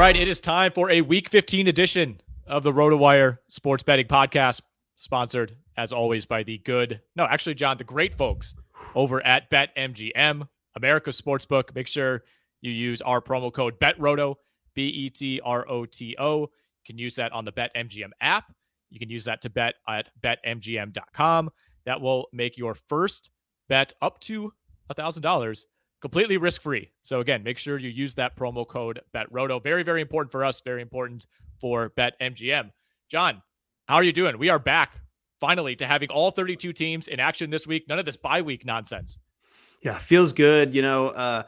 Right, it is time for a Week 15 edition of the RotoWire Sports Betting Podcast, sponsored as always by the good, no, actually, John, the great folks over at BetMGM, America's Sportsbook. Make sure you use our promo code BETROTO, B E T R O T O. You can use that on the BetMGM app. You can use that to bet at betmgm.com. That will make your first bet up to $1,000 completely risk free. So again, make sure you use that promo code BetRoto. Very, very important for us. Very important for BetMGM. John, how are you doing? We are back finally to having all 32 teams in action this week. None of this bye week nonsense. Yeah, feels good. You know, uh,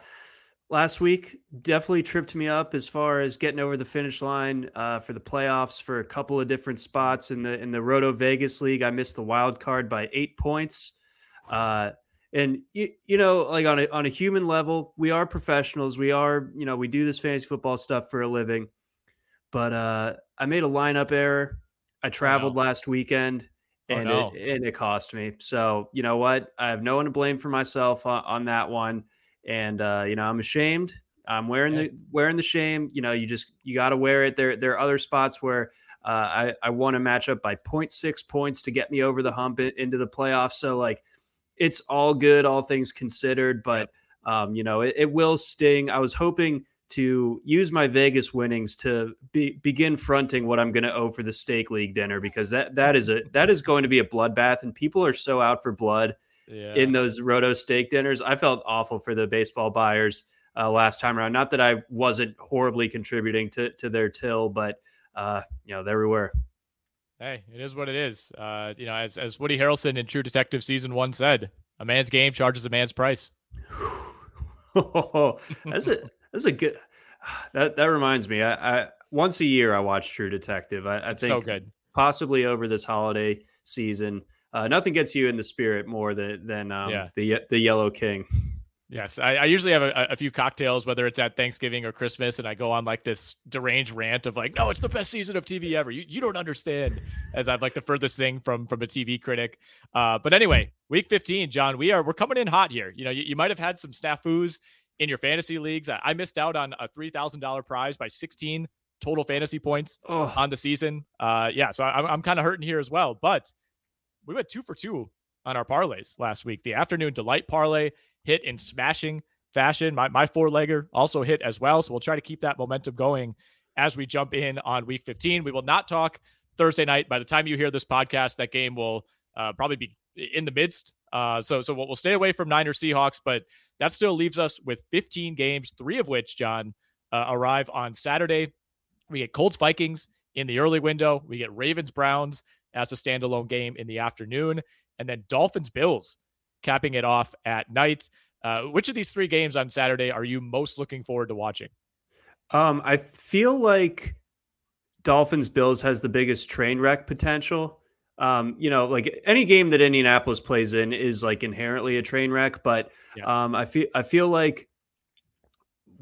last week definitely tripped me up as far as getting over the finish line uh, for the playoffs for a couple of different spots in the in the Roto Vegas League. I missed the wild card by eight points. Uh, and you, you know like on a on a human level we are professionals. We are you know we do this fantasy football stuff for a living. But uh i made a lineup error. I traveled oh, no. last weekend and oh, no. it and it cost me. So you know what? I have no one to blame for myself on, on that one. And uh you know i'm ashamed. I'm wearing the wearing the shame. You know you just you got to wear it. There there are other spots where uh, I, I won a matchup by 0.6 points to get me over the hump into the playoffs. So like it's all good, all things considered. But um, you know, it, it, will sting. I was hoping to use my Vegas winnings to be, begin fronting what I'm going to owe for the steak league dinner because that that is a that is going to be a bloodbath, and people are so out for blood yeah. in those roto steak dinners. I felt awful for the baseball buyers uh, last time around. Not that I wasn't horribly contributing to to their till, but uh, you know, there we were. Hey, it is what it is. Uh, you know, as as Woody Harrelson in True Detective season one said, a man's game charges a man's price. oh, that's a that's a good. That that reminds me. I, I once a year I watch True Detective. I, I think so good. Possibly over this holiday season. Uh, nothing gets you in the spirit more than than um, yeah. the the Yellow King. Yes, I, I usually have a, a, few cocktails, whether it's at Thanksgiving or Christmas, and I go on like this deranged rant of like, "No, it's the best season of TV ever." You you don't understand, as I'd like the furthest thing from from a TV critic. Uh, but anyway, week 15, John, we are we're coming in hot here. You know, you, you might have had some snafus in your fantasy leagues. I, I missed out on a three thousand dollar prize by 16 total fantasy points oh. on the season. Uh, yeah, so I, I'm kind of hurting here as well. But we went two for two on our parlays last week. The afternoon delight parlay hit in smashing fashion. My, my four legger also hit as well. So we'll try to keep that momentum going as we jump in on week 15. We will not talk Thursday night. By the time you hear this podcast, that game will uh, probably be in the midst. Uh, so so we'll, we'll stay away from Niners Seahawks, but that still leaves us with 15 games, three of which, John, uh, arrive on Saturday. We get Colts Vikings in the early window. We get Ravens Browns as a standalone game in the afternoon. And then Dolphins Bills capping it off at night. Uh, which of these three games on Saturday are you most looking forward to watching? Um, I feel like Dolphins Bills has the biggest train wreck potential. Um, you know, like any game that Indianapolis plays in is like inherently a train wreck, but yes. um, I feel I feel like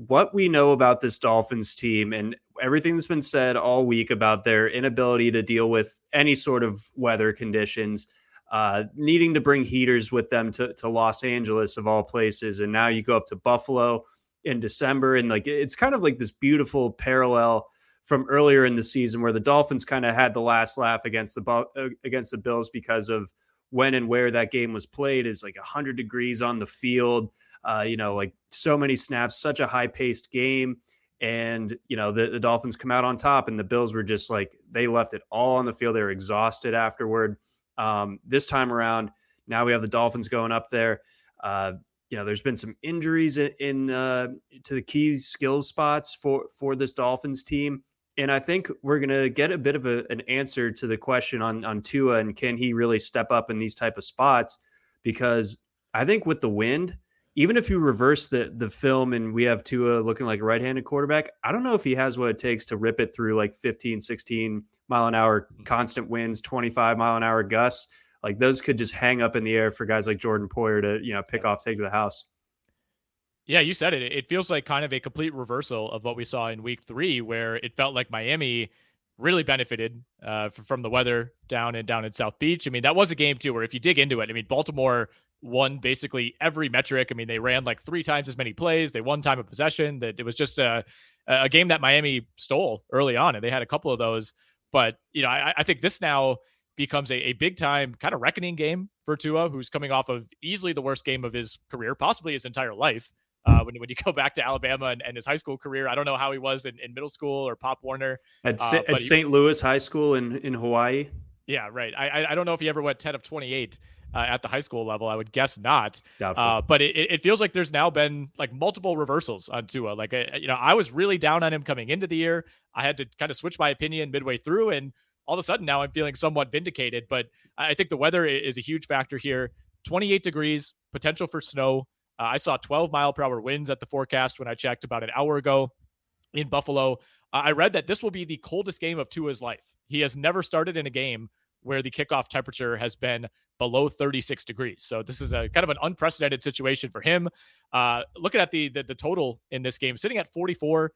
what we know about this Dolphins team and everything that's been said all week about their inability to deal with any sort of weather conditions uh, needing to bring heaters with them to, to Los Angeles of all places. And now you go up to Buffalo in December. And like it's kind of like this beautiful parallel from earlier in the season where the Dolphins kind of had the last laugh against the uh, against the Bills because of when and where that game was played is like 100 degrees on the field. Uh, you know, like so many snaps, such a high paced game. And, you know, the, the Dolphins come out on top, and the Bills were just like, they left it all on the field. They were exhausted afterward. Um, this time around, now we have the Dolphins going up there. Uh, you know, there's been some injuries in, uh, to the key skill spots for for this Dolphins team, and I think we're gonna get a bit of a, an answer to the question on on Tua and can he really step up in these type of spots? Because I think with the wind, even if you reverse the the film and we have Tua looking like a right-handed quarterback, I don't know if he has what it takes to rip it through like 15, 16 mile an hour mm-hmm. constant winds, 25 mile an hour gusts. Like those could just hang up in the air for guys like Jordan Poyer to, you know, pick off, take to the house. Yeah, you said it. It feels like kind of a complete reversal of what we saw in week three, where it felt like Miami really benefited uh, from the weather down and down in South Beach. I mean, that was a game too, where if you dig into it, I mean, Baltimore won basically every metric. I mean, they ran like three times as many plays. They won time of possession. That it was just a a game that Miami stole early on, and they had a couple of those. But you know, I, I think this now becomes a, a big time kind of reckoning game for Tua, who's coming off of easily the worst game of his career, possibly his entire life. Uh, when, when you go back to Alabama and, and, his high school career, I don't know how he was in, in middle school or Pop Warner at, uh, at St. Louis High School in in Hawaii. Yeah, right. I I don't know if he ever went ten of twenty eight uh, at the high school level. I would guess not. Uh, but it, it feels like there's now been like multiple reversals on Tua. Like, uh, you know, I was really down on him coming into the year. I had to kind of switch my opinion midway through, and all of a sudden now I'm feeling somewhat vindicated. But I think the weather is a huge factor here. 28 degrees, potential for snow. Uh, I saw 12 mile per hour winds at the forecast when I checked about an hour ago in Buffalo. I read that this will be the coldest game of Tua's life. He has never started in a game where the kickoff temperature has been below 36 degrees. So this is a kind of an unprecedented situation for him. Uh, looking at the, the, the total in this game, sitting at 44.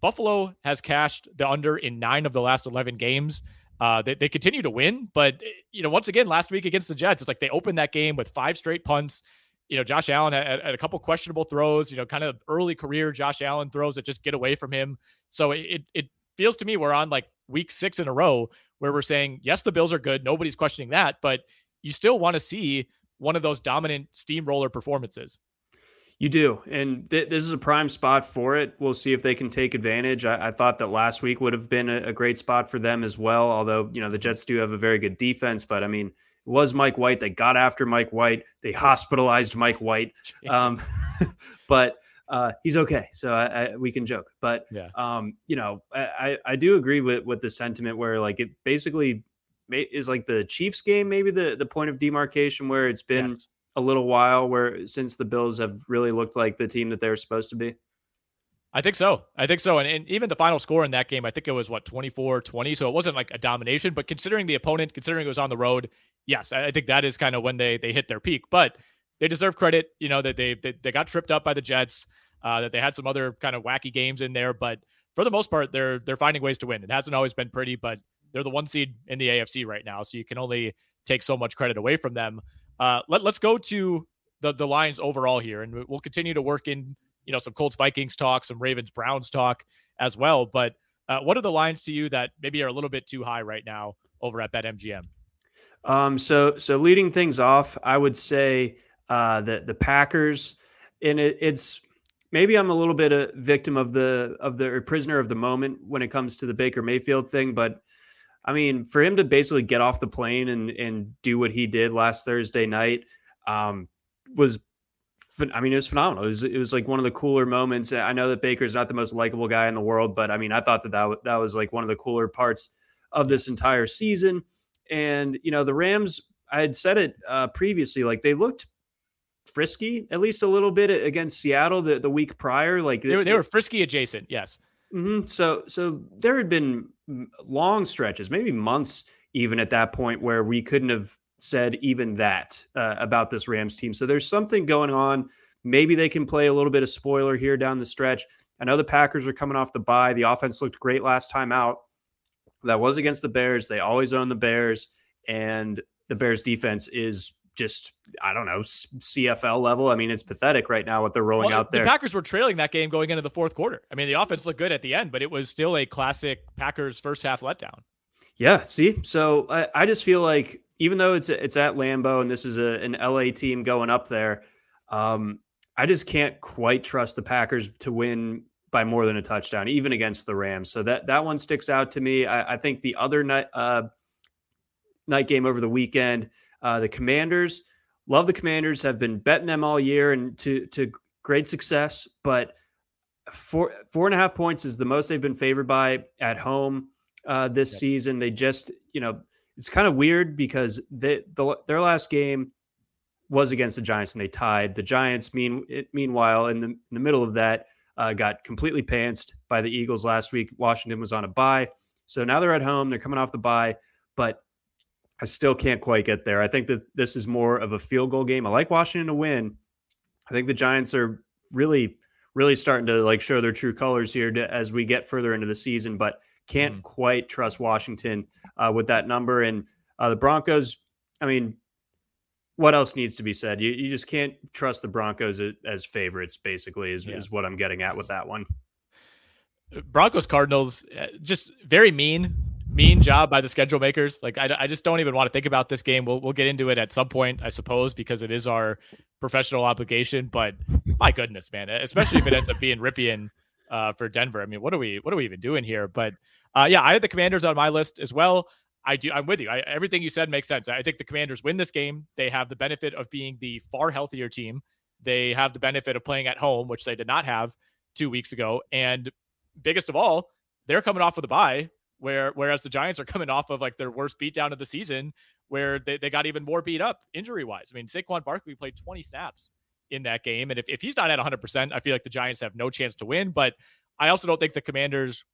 Buffalo has cashed the under in nine of the last 11 games. Uh, they, they continue to win, but you know, once again, last week against the Jets, it's like they opened that game with five straight punts. You know, Josh Allen had, had a couple questionable throws. You know, kind of early career Josh Allen throws that just get away from him. So it it feels to me we're on like week six in a row where we're saying, yes, the Bills are good. Nobody's questioning that, but you still want to see one of those dominant steamroller performances. You do. And th- this is a prime spot for it. We'll see if they can take advantage. I, I thought that last week would have been a, a, great spot for them as well. Although, you know, the Jets do have a very good defense, but I mean, it was Mike White. They got after Mike White. They hospitalized Mike White. Um, but uh, he's okay, so I, I, we can joke. But yeah. um, you know, I, I do agree with with the sentiment where like it basically is like the Chiefs game, maybe the the point of demarcation where it's been yes. a little while where since the Bills have really looked like the team that they're supposed to be. I think so. I think so. And, and even the final score in that game, I think it was what 24 20. So it wasn't like a domination, but considering the opponent, considering it was on the road, yes, I, I think that is kind of when they they hit their peak. But they deserve credit, you know, that they they, they got tripped up by the Jets uh, that they had some other kind of wacky games in there, but for the most part, they're they're finding ways to win. It hasn't always been pretty, but they're the one seed in the AFC right now, so you can only take so much credit away from them. Uh, let, let's go to the the Lions overall here, and we'll continue to work in you know some Colts Vikings talk, some Ravens Browns talk as well. But uh, what are the lines to you that maybe are a little bit too high right now over at BetMGM? Um, so so leading things off, I would say uh, that the Packers, and it, it's maybe I'm a little bit a victim of the of the or prisoner of the moment when it comes to the Baker Mayfield thing, but I mean, for him to basically get off the plane and and do what he did last Thursday night um, was, I mean, it was phenomenal. It was it was like one of the cooler moments. I know that Baker's not the most likable guy in the world, but I mean, I thought that that, that was like one of the cooler parts of this entire season. And you know, the Rams, I had said it uh, previously, like they looked frisky at least a little bit against Seattle the, the week prior. Like they were, they were frisky adjacent. Yes. Mm-hmm. So so there had been long stretches, maybe months, even at that point where we couldn't have said even that uh, about this Rams team. So there's something going on. Maybe they can play a little bit of spoiler here down the stretch. I know the Packers are coming off the bye. The offense looked great last time out. That was against the Bears. They always own the Bears, and the Bears defense is just I don't know CFL level. I mean, it's pathetic right now what they're rolling well, out there. The Packers were trailing that game going into the fourth quarter. I mean, the offense looked good at the end, but it was still a classic Packers first half letdown. Yeah. See, so I, I just feel like even though it's it's at Lambeau and this is a, an LA team going up there, um, I just can't quite trust the Packers to win by more than a touchdown, even against the Rams. So that that one sticks out to me. I, I think the other night uh, night game over the weekend, uh, the Commanders love the Commanders have been betting them all year and to to great success, but four four and a half points is the most they've been favored by at home uh, this yep. season. They just you know it's kind of weird because they, the, their last game was against the Giants and they tied. The Giants, mean it, meanwhile, in the, in the middle of that, uh, got completely pantsed by the Eagles last week. Washington was on a bye, so now they're at home. They're coming off the bye, but I still can't quite get there. I think that this is more of a field goal game. I like Washington to win. I think the Giants are really, really starting to like show their true colors here to, as we get further into the season, but can't mm. quite trust Washington uh, with that number. And uh, the Broncos, I mean, what else needs to be said? You, you just can't trust the Broncos as, as favorites, basically, is, yeah. is what I'm getting at with that one. Broncos Cardinals, uh, just very mean, mean job by the schedule makers. Like I, I just don't even want to think about this game. We'll we'll get into it at some point, I suppose, because it is our professional obligation. But my goodness, man, especially if it ends up being Rypien uh, for Denver. I mean, what are we what are we even doing here? But uh, yeah, I had the Commanders on my list as well. I do. I'm with you. I, everything you said makes sense. I think the Commanders win this game. They have the benefit of being the far healthier team. They have the benefit of playing at home, which they did not have two weeks ago. And biggest of all, they're coming off of a bye, where whereas the Giants are coming off of like their worst beatdown of the season, where they, they got even more beat up injury wise. I mean, Saquon Barkley played 20 snaps in that game, and if, if he's not at 100, percent I feel like the Giants have no chance to win. But I also don't think the Commanders,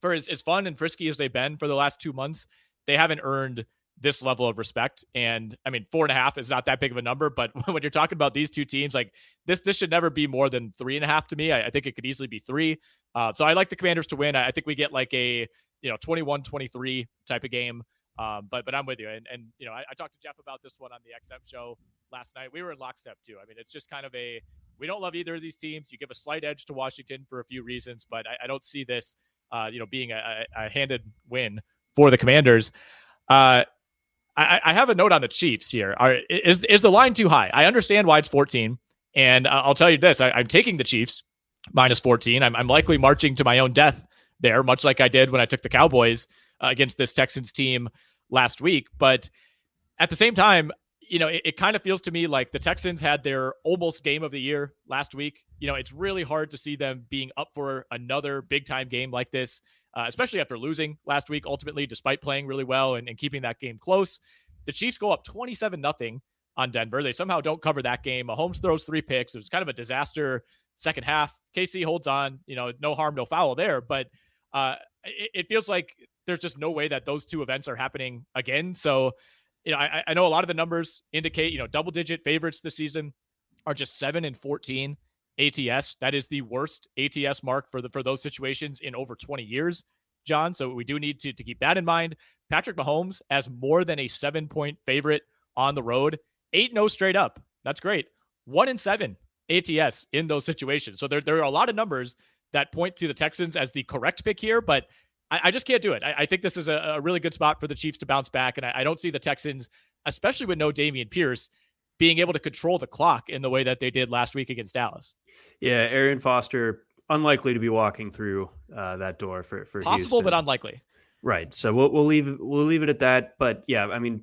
for as, as fun and frisky as they've been for the last two months, they haven't earned this level of respect. And I mean, four and a half is not that big of a number, but when you're talking about these two teams, like this, this should never be more than three and a half to me. I, I think it could easily be three. Uh, so I like the Commanders to win. I, I, think we get like a you know 21-23 type of game. Um, but but I'm with you. And and you know, I, I, talked to Jeff about this one on the XM show last night. We were in lockstep too. I mean, it's just kind of a we don't love either of these teams. You give a slight edge to Washington for a few reasons, but I, I don't see this uh, you know being a, a handed win for the Commanders. Uh, I, I, have a note on the Chiefs here. Are, is is the line too high? I understand why it's 14, and I'll tell you this: I, am taking the Chiefs minus 14. I'm, I'm likely marching to my own death there, much like I did when I took the Cowboys uh, against this Texans team last week. But at the same time, you know, it, it kind of feels to me like the Texans had their almost game of the year last week. You know, it's really hard to see them being up for another big time game like this uh, especially after losing last week, ultimately, despite playing really well and, and keeping that game close. The Chiefs go up 27 nothing on Denver. They somehow don't cover that game. Mahomes throws three picks. It was kind of a disaster second half. KC holds on, you know, no harm, no foul there. But uh, it, it, feels like there's just no way that those two events are happening again. So, you know, I, I know a lot of the numbers indicate, you know, double digit favorites this season are just seven and 14 ATS. That is the worst ATS mark for the for those situations in over 20 years, John. So we do need to, to keep that in mind. Patrick Mahomes as more than a seven point favorite on the road, eight no straight up. That's great. One in seven ATS in those situations. So there, there are a lot of numbers that point to the Texans as the correct pick here, but I, I just can't do it. I, I think this is a, a, really good spot for the Chiefs to bounce back, and I, I don't see the Texans, especially with no Dameon Pierce, being able to control the clock in the way that they did last week against Dallas. Yeah, Arian Foster unlikely to be walking through uh, that door for for possible, Houston. but unlikely. Right. So we'll we'll leave we'll leave it at that. But yeah, I mean,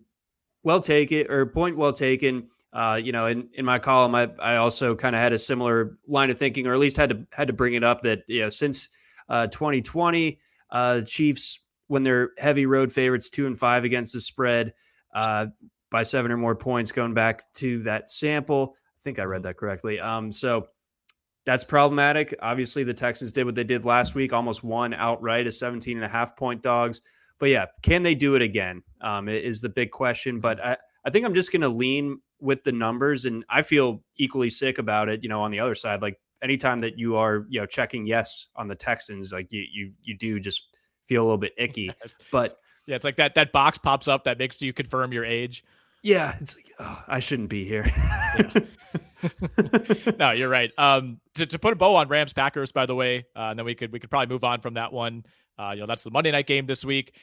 well taken or point well taken. Uh, you know, in, in my column, I, I also kind of had a similar line of thinking, or at least had to had to bring it up that you know since uh, 2020, uh, Chiefs when they're heavy road favorites, two and five against the spread, uh, by seven or more points going back to that sample. I think I read that correctly. Um, so that's problematic. Obviously, the Texans did what they did last week, almost won outright as 17 and a half point dogs. But yeah, can they do it again? Um, is the big question. But I, I think I'm just going to lean with the numbers, and I feel equally sick about it. You know, on the other side, like anytime that you are, you know, checking yes on the Texans, like you you you do just feel a little bit icky. but yeah, it's like that that box pops up that makes you confirm your age. Yeah, it's like, oh, I shouldn't be here. no, you're right. Um, to, to put a bow on Rams Packers, by the way, uh, and then we could we could probably move on from that one. Uh, you know, that's the Monday night game this week.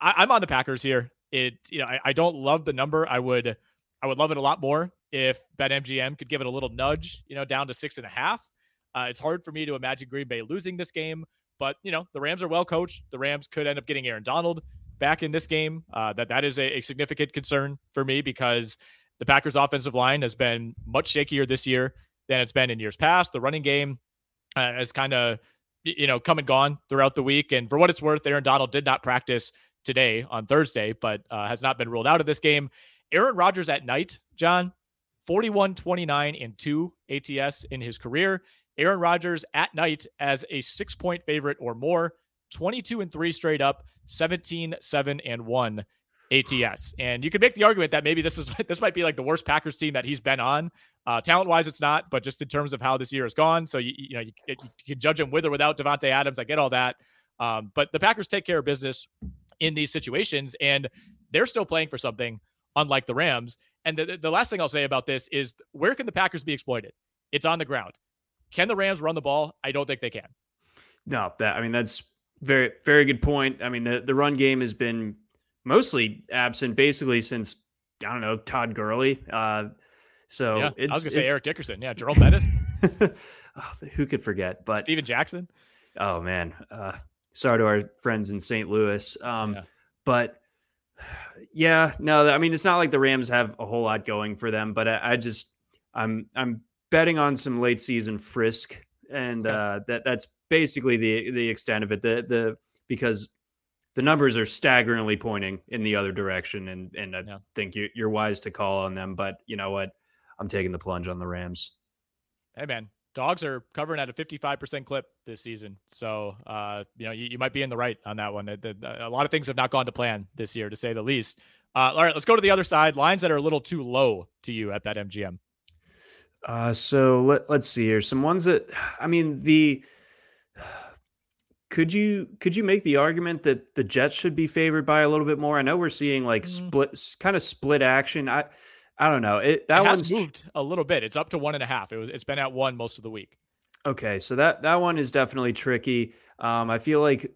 I, am on the Packers here. It, you know, I, I don't love the number. I would, I would love it a lot more if BetMGM could give it a little nudge, you know, down to six and a half. Uh, it's hard for me to imagine Green Bay losing this game, but you know, the Rams are well coached. The Rams could end up getting Aaron Donald back in this game. Uh, that that is a, a significant concern for me because the Packers' offensive line has been much shakier this year than it's been in years past. The running game uh, has kind of you know come and gone throughout the week. And for what it's worth, Aaron Donald did not practice today on Thursday, but uh, has not been ruled out of this game. Aaron Rodgers at night, John, 41, 29, and 2 ATS in his career. Aaron Rodgers at night as a six point favorite or more, 22 and 3 straight up, 17, 7, and 1 ATS. And you could make the argument that maybe this is this might be like the worst Packers team that he's been on. Uh, talent wise, it's not, but just in terms of how this year has gone. So you, you know you, you can judge him with or without Davante Adams. I get all that, um, but the Packers take care of business in these situations, and they're still playing for something, unlike the Rams. And the, the last thing I'll say about this is where can the Packers be exploited? It's on the ground. Can the Rams run the ball? I don't think they can. No, that I mean that's very very good point. I mean the the run game has been mostly absent basically since I don't know Todd Gurley. Uh, so yeah, I was gonna say Eric Dickerson. Yeah, Jerome Bettis. oh, who could forget? But Steven Jackson. Oh man, uh, sorry to our friends in St. Louis. Um, yeah. But yeah, no, I mean it's not like the Rams have a whole lot going for them, but I, I just I'm I'm betting on some late season frisk, and uh, that that's basically the the extent of it. The the because the numbers are staggeringly pointing in the other direction, and and I yeah. think you, you're wise to call on them. But you know what? I'm taking the plunge on the Rams. Hey man, dogs are covering at a 55% clip this season. So, uh, you know, you, you, might be in the right on that one. A lot of things have not gone to plan this year, to say the least. Uh, all right, let's go to the other side. Lines that are a little too low to you at BetMGM. Uh, so let, let's see here. Some ones that, I mean, the could you could you make the argument that the Jets should be favored by a little bit more? I know we're seeing like mm. split kind of split action. I I don't know. It that it one's moved a little bit. It's up to one and a half. It was it's been at one most of the week. Okay, so that that one is definitely tricky. Um, I feel like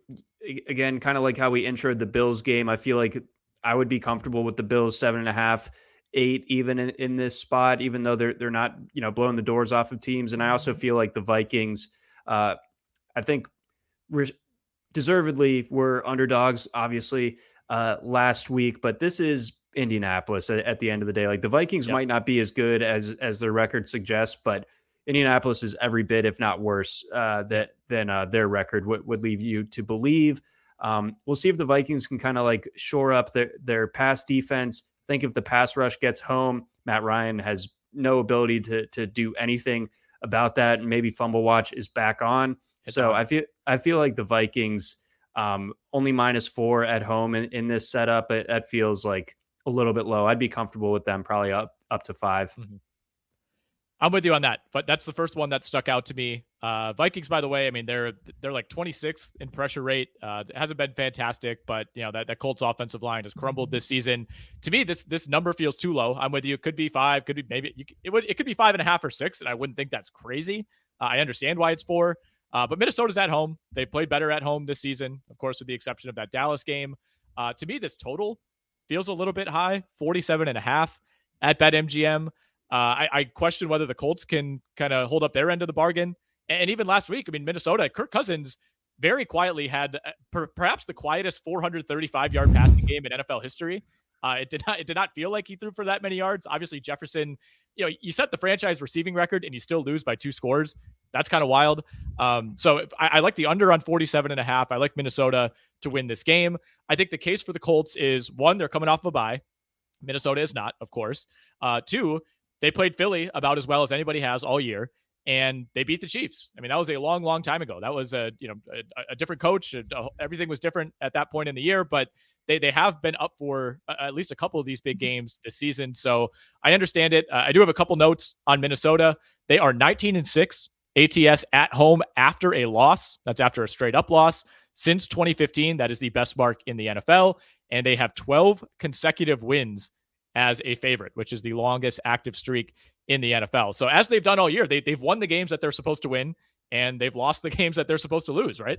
again, kind of like how we introed the Bills game. I feel like I would be comfortable with the Bills seven and a half, eight, even in, in this spot, even though they're they're not you know blowing the doors off of teams. And I also mm-hmm. feel like the Vikings. Uh, I think re- deservedly were underdogs, obviously, uh, last week, but this is Indianapolis at, at, the end of the day. Like the Vikings yep. might not be as good as as their record suggests, but Indianapolis is every bit, if not worse, uh, that than uh, their record would, would leave you to believe. Um, we'll see if the Vikings can kind of like shore up their their pass defense. think if the pass rush gets home, Matt Ryan has no ability to to do anything about that. And maybe fumble watch is back on. It's so I feel I feel like the Vikings um, only minus four at home in, in this setup. It, that feels like a little bit low. I'd be comfortable with them probably up up to 5 mm-hmm. I'm with you on that, but that's the first one that stuck out to me. Uh, Vikings, by the way, I mean they're they're like 26th in pressure rate. Uh, it hasn't been fantastic, but you know that that Colts offensive line has crumbled this season. To me, this this number feels too low. I'm with you. It could be five, could be maybe you, it would it could be five and a half or six, and I wouldn't think that's crazy. Uh, I understand why it's four. Uh, but Minnesota's at home. They played better at home this season, of course, with the exception of that Dallas game. Uh, to me, this total feels a little bit high 47 and a half at BetMGM. Uh, I, I question whether the Colts can kind of hold up their end of the bargain. And even last week, I mean, Minnesota, Kirk Cousins very quietly had uh, per, perhaps the quietest 435 yard passing game in NFL history. Uh, it did not. It did not feel like he threw for that many yards. Obviously, Jefferson. You know, you set the franchise receiving record and you still lose by two scores. That's kind of wild. Um, so I, I, like the under on 47 and a half. I like Minnesota to win this game. I think the case for the Colts is one, they're coming off of a bye. Minnesota is not, of course. Uh, two, they played Philly about as well as anybody has all year, and they beat the Chiefs. I mean, that was a long, long time ago. That was a you know a, a different coach. A, a, everything was different at that point in the year, but they they have been up for uh, at least a couple of these big mm-hmm. games this season. So I understand it. Uh, I do have a couple notes on Minnesota. They are 19 and six ATS at home after a loss. That's after a straight up loss. Since 2015, that is the best mark in the NFL. And they have 12 consecutive wins as a favorite, which is the longest active streak in the NFL. So as they've done all year, they, they've won the games that they're supposed to win and they've lost the games that they're supposed to lose, right?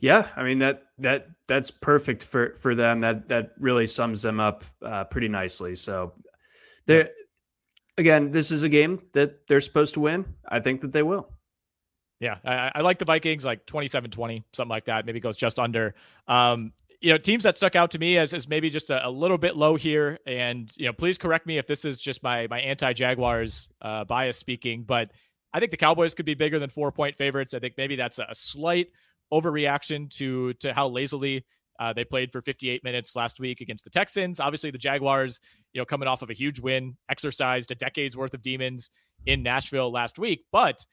Yeah, I mean that that that's perfect for for them. That that really sums them up uh, pretty nicely. So, they again, this is a game that they're supposed to win. I think that they will. Yeah, I, I like the Vikings like 27-20, something like that. Maybe goes just under. Um, you know, teams that stuck out to me as, as maybe just a, a, little bit low here. And, you know, please correct me if this is just my my anti-Jaguars uh, bias speaking, but I think the Cowboys could be bigger than four point favorites. I think maybe that's a, a slight overreaction to to how lazily uh, they played for 58 minutes last week against the Texans. Obviously, the Jaguars, you know, coming off of a huge win, exercised a decade's worth of demons in Nashville last week, but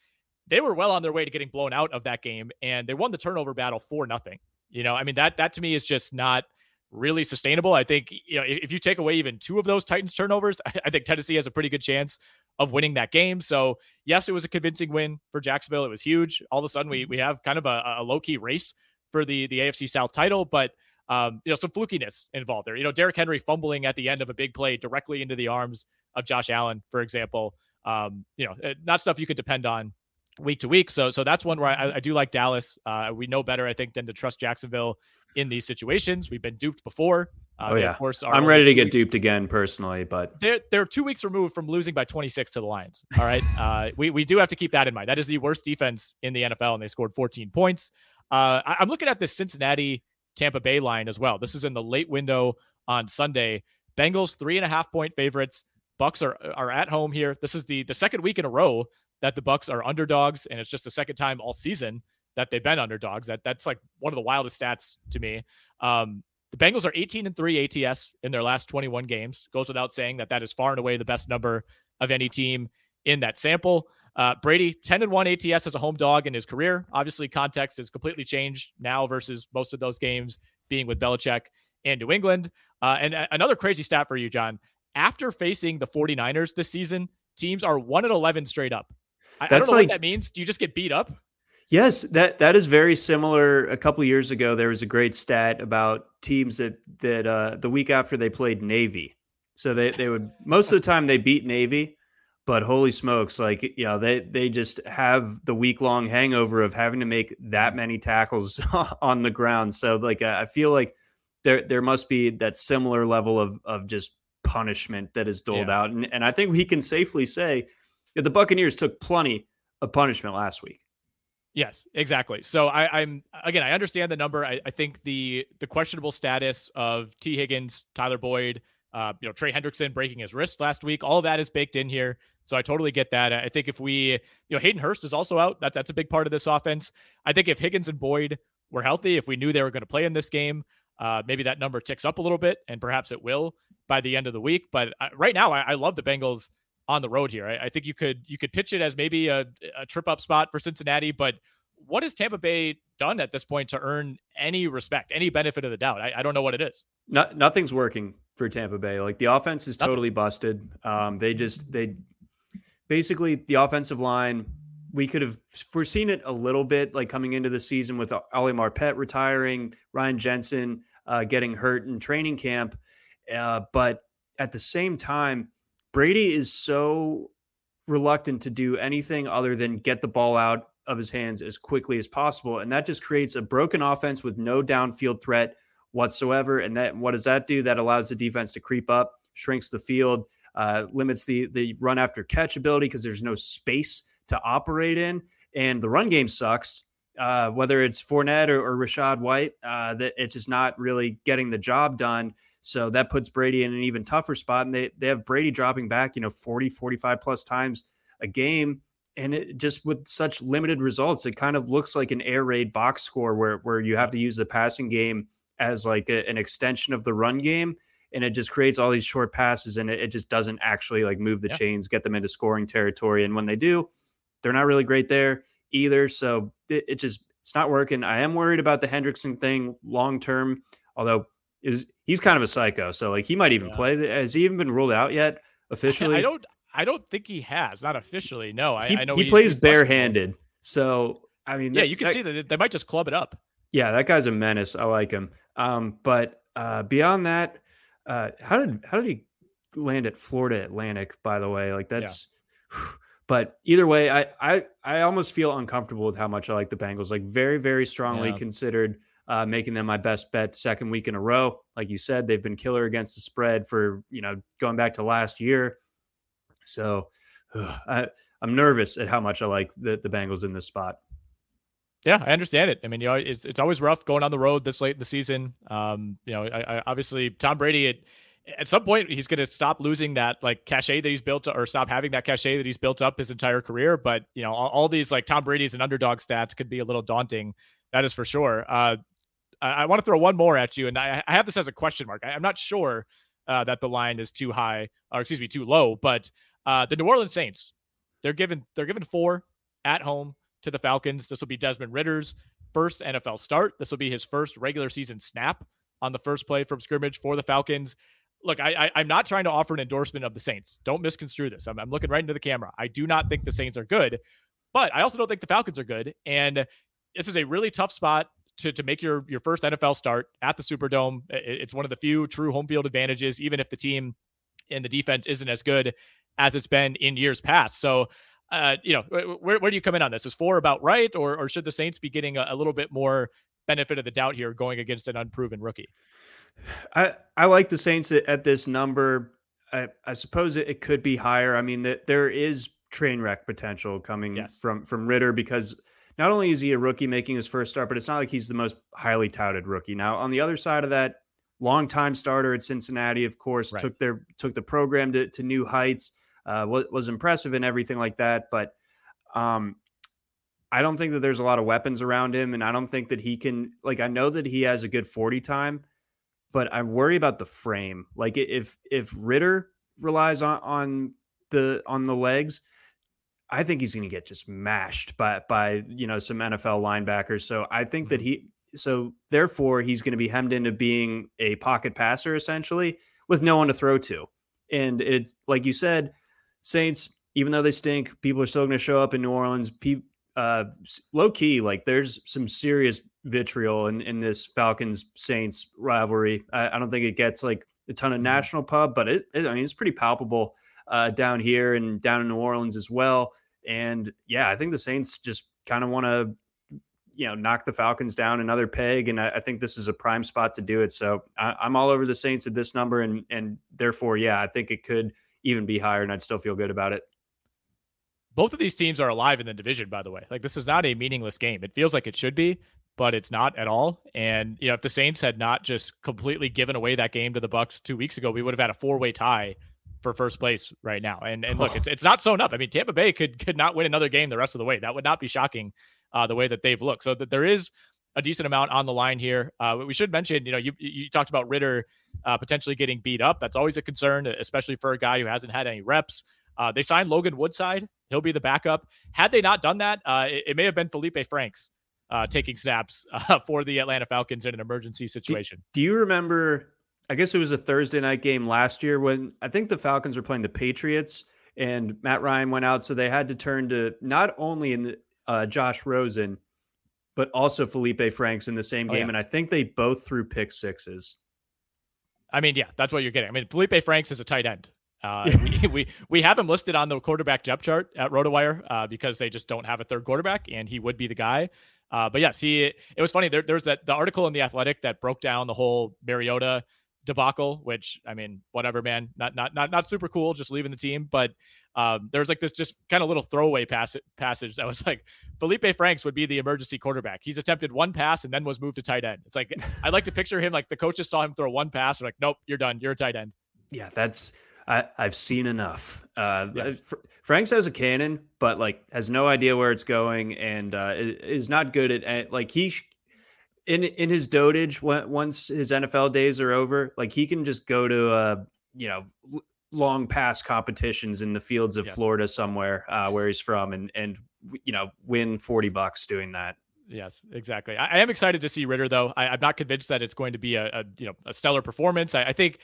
they were well on their way to getting blown out of that game, and they won the turnover battle for nothing. You know, I mean that that to me is just not really sustainable. I think you know if you take away even two of those Titans turnovers, I think Tennessee has a pretty good chance of winning that game. So yes, it was a convincing win for Jacksonville. It was huge. All of a sudden, we we have kind of a, a low key race for the the AFC South title, but um, you know some flukiness involved there. You know, Derrick Henry fumbling at the end of a big play directly into the arms of Josh Allen, for example. Um, you know, eh, not stuff you could depend on week to week. So so that's one where I, I do like Dallas. Uh, we know better, I think, than to trust Jacksonville in these situations. We've been duped before. Uh, oh yeah, of course. I'm ready to get duped again personally, but they're they're two weeks removed from losing by 26 to the Lions. All right, uh, we we do have to keep that in mind. That is the worst defense in the NFL, and they scored 14 points. Uh, I, I'm looking at this Cincinnati Tampa Bay line as well. This is in the late window on Sunday. Bengals three and a half point favorites. Bucks are are at home here. This is the the second week in a row that the Bucks are underdogs, and it's just the second time all season that they've been underdogs. That that's like one of the wildest stats to me. Um, the Bengals are 18 and three ATS in their last 21 games. Goes without saying that that is far and away the best number of any team in that sample. Uh, Brady 10 and one ATS as a home dog in his career. Obviously, context has completely changed now versus most of those games being with Belichick and New England. Uh, and a- another crazy stat for you, John. After facing the 49ers this season, teams are 1 and 11 straight up. I, I don't know like, what that means. Do you just get beat up? Yes, that that is very similar. A couple years ago, there was a great stat about teams that that uh, the week after they played Navy. So they they would most of the time they beat Navy, but holy smokes, like you know they they just have the week long hangover of having to make that many tackles on the ground. So like I feel like there there must be that similar level of of just punishment that is doled yeah. out, and and I think we can safely say that the Buccaneers took plenty of punishment last week. Yes, exactly. So I, am again, I understand the number. I, I, think the the questionable status of Tee Higgins, Tyler Boyd, uh, you know, Trey Hendrickson breaking his wrist last week, all that is baked in here. So I totally get that. I think if we, you know, Hayden Hurst is also out. That's that's a big part of this offense. I think if Higgins and Boyd were healthy, if we knew they were going to play in this game, uh, maybe that number ticks up a little bit, and perhaps it will by the end of the week. But uh, right now, I, I love the Bengals on the road here. I, I think you could you could pitch it as maybe a, a trip up spot for Cincinnati, but what has Tampa Bay done at this point to earn any respect, any benefit of the doubt? I, I don't know what it is. No, nothing's working for Tampa Bay. Like the offense is totally Nothing. busted. Um, they just they basically the offensive line. We could have foreseen it a little bit, like coming into the season with Ali Marpet retiring, Ryan Jensen uh, getting hurt in training camp, uh, but at the same time, Brady is so reluctant to do anything other than get the ball out of his hands as quickly as possible. And that just creates a broken offense with no downfield threat whatsoever. And that what does that do? That allows the defense to creep up, shrinks the field, uh, limits the the run after catch ability because there's no space to operate in. And the run game sucks. Uh, whether it's Fournette or, or Rachaad White, uh, that it's just not really getting the job done. So that puts Brady in an even tougher spot. And they, they have Brady dropping back, you know, 40, 45 plus times a game. And it just with such limited results, it kind of looks like an air raid box score where, where you have to use the passing game as like a, an extension of the run game. And it just creates all these short passes and it, it just doesn't actually like move the yeah. chains, get them into scoring territory. And when they do, they're not really great there either. So it, it just, it's not working. I am worried about the Hendrickson thing long term, although is he's kind of a psycho. So like he might even yeah. play. Has he even been ruled out yet officially? I don't. I don't think he has. Not officially. No. I, he, I know he plays barehanded. So I mean, yeah, that, you can that, see that they might just club it up. Yeah, that guy's a menace. I like him. Um, but uh, beyond that, Uh, how did how did he land at Florida Atlantic? By the way, like that's. Yeah. But either way, I, I I almost feel uncomfortable with how much I like the Bengals. Like very very strongly yeah. considered uh, making them my best bet second week in a row. Like you said, they've been killer against the spread for you know going back to last year. So I, I'm nervous at how much I like the, the Bengals in this spot. Yeah, I understand it. I mean, you know, it's it's always rough going on the road this late in the season. Um, you know, I, I obviously Tom Brady. at at some point he's going to stop losing that like cachet that he's built or stop having that cachet that he's built up his entire career. But you know, all, all these like Tom Brady's and underdog stats could be a little daunting. That is for sure. Uh, I, want to throw one more at you, and I, I have this as a question mark. I, am not sure uh, that the line is too high, or excuse me, too low. But uh, the New Orleans Saints, they're given they're given four at home to the Falcons. This will be Desmond Ridder's first NFL start. This will be his first regular season snap on the first play from scrimmage for the Falcons. Look, I, I, am not trying to offer an endorsement of the Saints. Don't misconstrue this. I'm, I'm looking right into the camera. I do not think the Saints are good, but I also don't think the Falcons are good. And this is a really tough spot to, to make your, your first NFL start at the Superdome. It's one of the few true home field advantages, even if the team and the defense isn't as good as it's been in years past. So uh, you know, where, where do you come in on this? Is four about right, or or should the Saints be getting a, a little bit more benefit of the doubt here going against an unproven rookie? I I like the Saints at, this number. I, I suppose it, it, could be higher. I mean, that there is train wreck potential coming yes. from from Ridder because not only is he a rookie making his first start, but it's not like he's the most highly touted rookie. Now, on the other side of that, longtime starter at Cincinnati, of course, right. took their took the program to, to new heights uh, was, was impressive and everything like that. But um, I don't think that there's a lot of weapons around him, and I don't think that he can. Like, I know that he has a good forty time, but I worry about the frame. Like, if if Ridder relies on on the on the legs, I think he's going to get just mashed by by you know some NFL linebackers. So I think that mm-hmm. he so therefore he's going to be hemmed into being a pocket passer essentially with no one to throw to. And it's like you said, Saints, even though they stink, people are still going to show up in New Orleans. Pe- uh, low key, like there's some serious vitriol in, in this Falcons Saints rivalry. I, I, don't think it gets like a ton of mm-hmm. national pub, but it, it I mean, it's pretty palpable uh, down here and down in New Orleans as well. And yeah, I think the Saints just kind of want to, you know, knock the Falcons down another peg, and I, I, think this is a prime spot to do it. So I, I'm all over the Saints at this number, and and therefore, yeah, I think it could even be higher, and I'd still feel good about it. Both of these teams are alive in the division, by the way. Like this is not a meaningless game. It feels like it should be, but it's not at all. And you know, if the Saints had not just completely given away that game to the Bucks two weeks ago, we would have had a four way tie for first place right now. And and look, it's it's not sewn up. I mean, Tampa Bay could could not win another game the rest of the way. That would not be shocking, uh, the way that they've looked. So that there is a decent amount on the line here. Uh, we should mention, you know, you you talked about Ridder uh, potentially getting beat up. That's always a concern, especially for a guy who hasn't had any reps. Uh, they signed Logan Woodside. He'll be the backup. Had they not done that, uh, it, it, may have been Felipe Franks uh, taking snaps uh, for the Atlanta Falcons in an emergency situation. Do, do you remember? I guess it was a Thursday night game last year when I think the Falcons were playing the Patriots and Matt Ryan went out, so they had to turn to not only in the, Josh Rosen but also Felipe Franks in the same oh, game. Oh, yeah. And I think they both threw pick sixes. I mean, yeah, that's what you're getting. I mean, Felipe Franks is a tight end. Uh, we, we, we have him listed on the quarterback depth chart at RotoWire uh, because they just don't have a third quarterback, and he would be the guy. Uh, but yes, he. It was funny. There, there's that the article in the Athletic that broke down the whole Mariota debacle, which I mean, whatever, man, not not not not super cool, just leaving the team. But um, there was like this just kind of little throwaway pass- passage that was like Felipe Franks would be the emergency quarterback. He's attempted one pass and then was moved to tight end. It's like I'd like to picture him like the coaches saw him throw one pass, and like, nope, you're done, you're a tight end. Yeah, that's I, have seen enough. Uh, yes. Franks has a cannon, but like has no idea where it's going, and uh, is not good at, at like he in in his dotage once his NFL days are over, like he can just go to a you know long pass competitions in the fields of yes. Florida somewhere uh, where he's from and and you know win 40 bucks doing that. Yes, exactly. I, I am excited to see Ridder, though. I, am not convinced that it's going to be a, a you know a stellar performance. I, I, think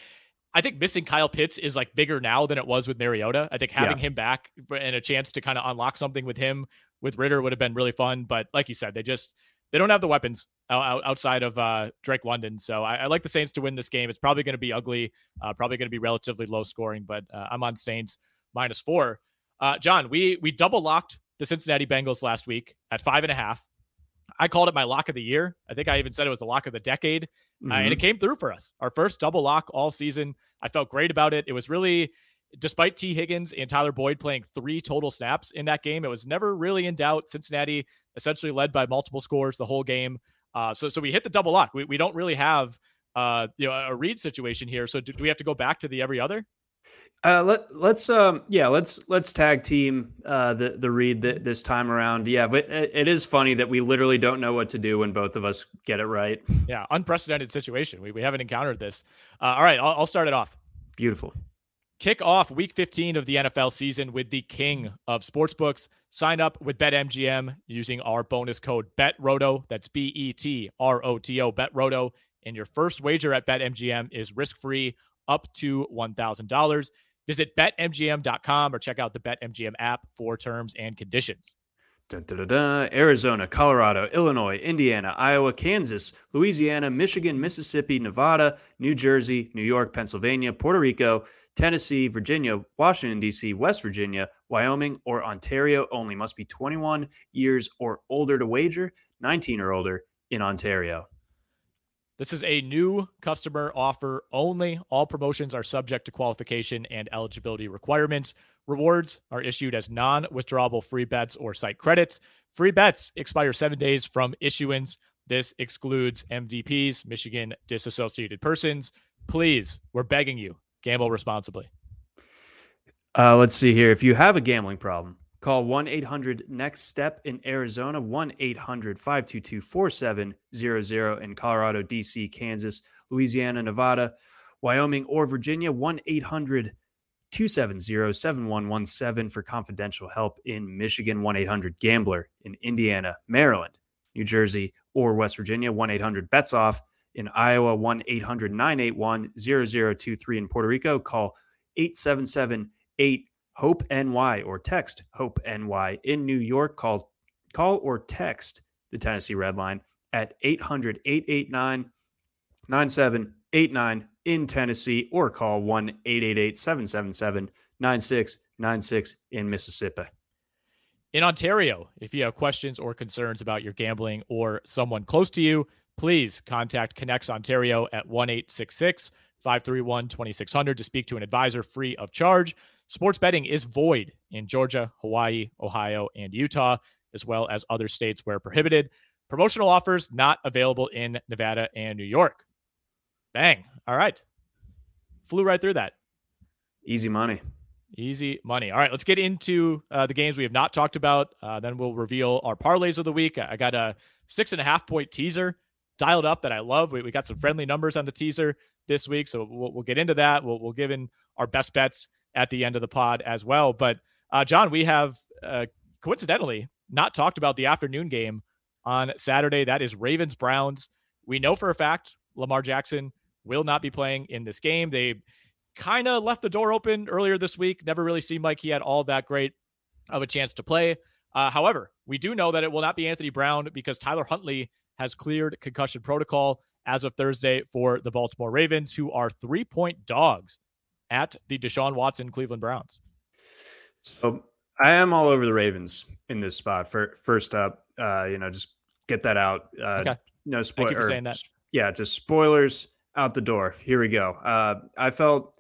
I think missing Kyle Pitts is like bigger now than it was with Mariota. I think having yeah. him back and a chance to kind of unlock something with him with Ridder would have been really fun. But like you said, they just they don't have the weapons outside of uh, Drake London. So I, I, like the Saints to win this game. It's probably going to be ugly, uh, probably going to be relatively low scoring, but uh, I'm on Saints minus four. Uh, John, we we double locked the Cincinnati Bengals last week at five and a half. I called it my lock of the year. I think I even said it was the lock of the decade, mm-hmm. and it mm-hmm. came through for us. Our first double lock all season. I felt great about it. It was really despite Tee Higgins and Tyler Boyd playing three total snaps in that game, it was never really in doubt. Cincinnati essentially led by multiple scores the whole game. Uh, so so we hit the double lock. We, we don't really have uh, you know a read situation here. So do, do we have to go back to the every other? Uh, let let's um yeah let's let's tag team uh the the read th- this time around yeah but it, it is funny that we literally don't know what to do when both of us get it right yeah unprecedented situation we, we haven't encountered this uh, all right I'll, I'll start it off beautiful Kick off week 15 of the NFL season with the king of sportsbooks. Sign up with BetMGM using our bonus code BETROTO. That's B E T R O T O, BETROTO. And your first wager at BetMGM is risk free up to $1,000. Visit betmgm.com or check out the BetMGM app for terms and conditions. Dun, dun, dun, Arizona, Colorado, Illinois, Indiana, Iowa, Kansas, Louisiana, Michigan, Mississippi, Nevada, New Jersey, New York, Pennsylvania, Puerto Rico, Tennessee, Virginia, Washington, D.C., West Virginia, Wyoming, or Ontario only. Must be 21 years or older to wager, 19 or older in Ontario. This is a new customer offer only. All promotions are subject to qualification and eligibility requirements. Rewards are issued as non withdrawable free bets or site credits. Free bets expire seven days from issuance. This excludes MDPs, Michigan disassociated persons. Please, we're begging you, gamble responsibly. Uh, let's see here. If you have a gambling problem, Call 1 800 NEXT STEP in Arizona, 1 800 522 4700 in Colorado, DC, Kansas, Louisiana, Nevada, Wyoming, or Virginia, 1 800 270 7117 for confidential help in Michigan, 1 800 Gambler in Indiana, Maryland, New Jersey, or West Virginia, 1 800 Bets Off in Iowa, 1 800 981 0023 in Puerto Rico. Call 877 8 Hope NY or text Hope NY in New York. Call call or text the Tennessee Red Line at 800 889 9789 in Tennessee or call 1 888 777 9696 in Mississippi. In Ontario, if you have questions or concerns about your gambling or someone close to you, please contact ConnexOntario at 1 531 2600 to speak to an advisor free of charge. Sports betting is void in Georgia, Hawaii, Ohio, and Utah, as well as other states where prohibited. Promotional offers not available in Nevada and New York. Bang. All right. Flew right through that. Easy money. Easy money. All right, let's get into uh, the games we have not talked about. Uh, then we'll reveal our parlays of the week. I got a six and a half point teaser dialed up that I love. We, we got some friendly numbers on the teaser this week, so we'll, we'll get into that. We'll, we'll give in our best bets at the end of the pod as well. But uh, John, we have uh, coincidentally not talked about the afternoon game on Saturday. That is Ravens Browns. We know for a fact Lamar Jackson will not be playing in this game. They kind of left the door open earlier this week. Never really seemed like he had all that great of a chance to play. Uh, however, we do know that it will not be Anthony Brown because Tyler Huntley has cleared concussion protocol as of Thursday for the Baltimore Ravens, who are three point dogs at the Deshaun Watson Cleveland Browns. So I am all over the Ravens in this spot. For first up, uh, you know, just get that out. Uh, okay. No spoilers. saying that. Yeah, just spoilers out the door. Here we go. Uh, I felt.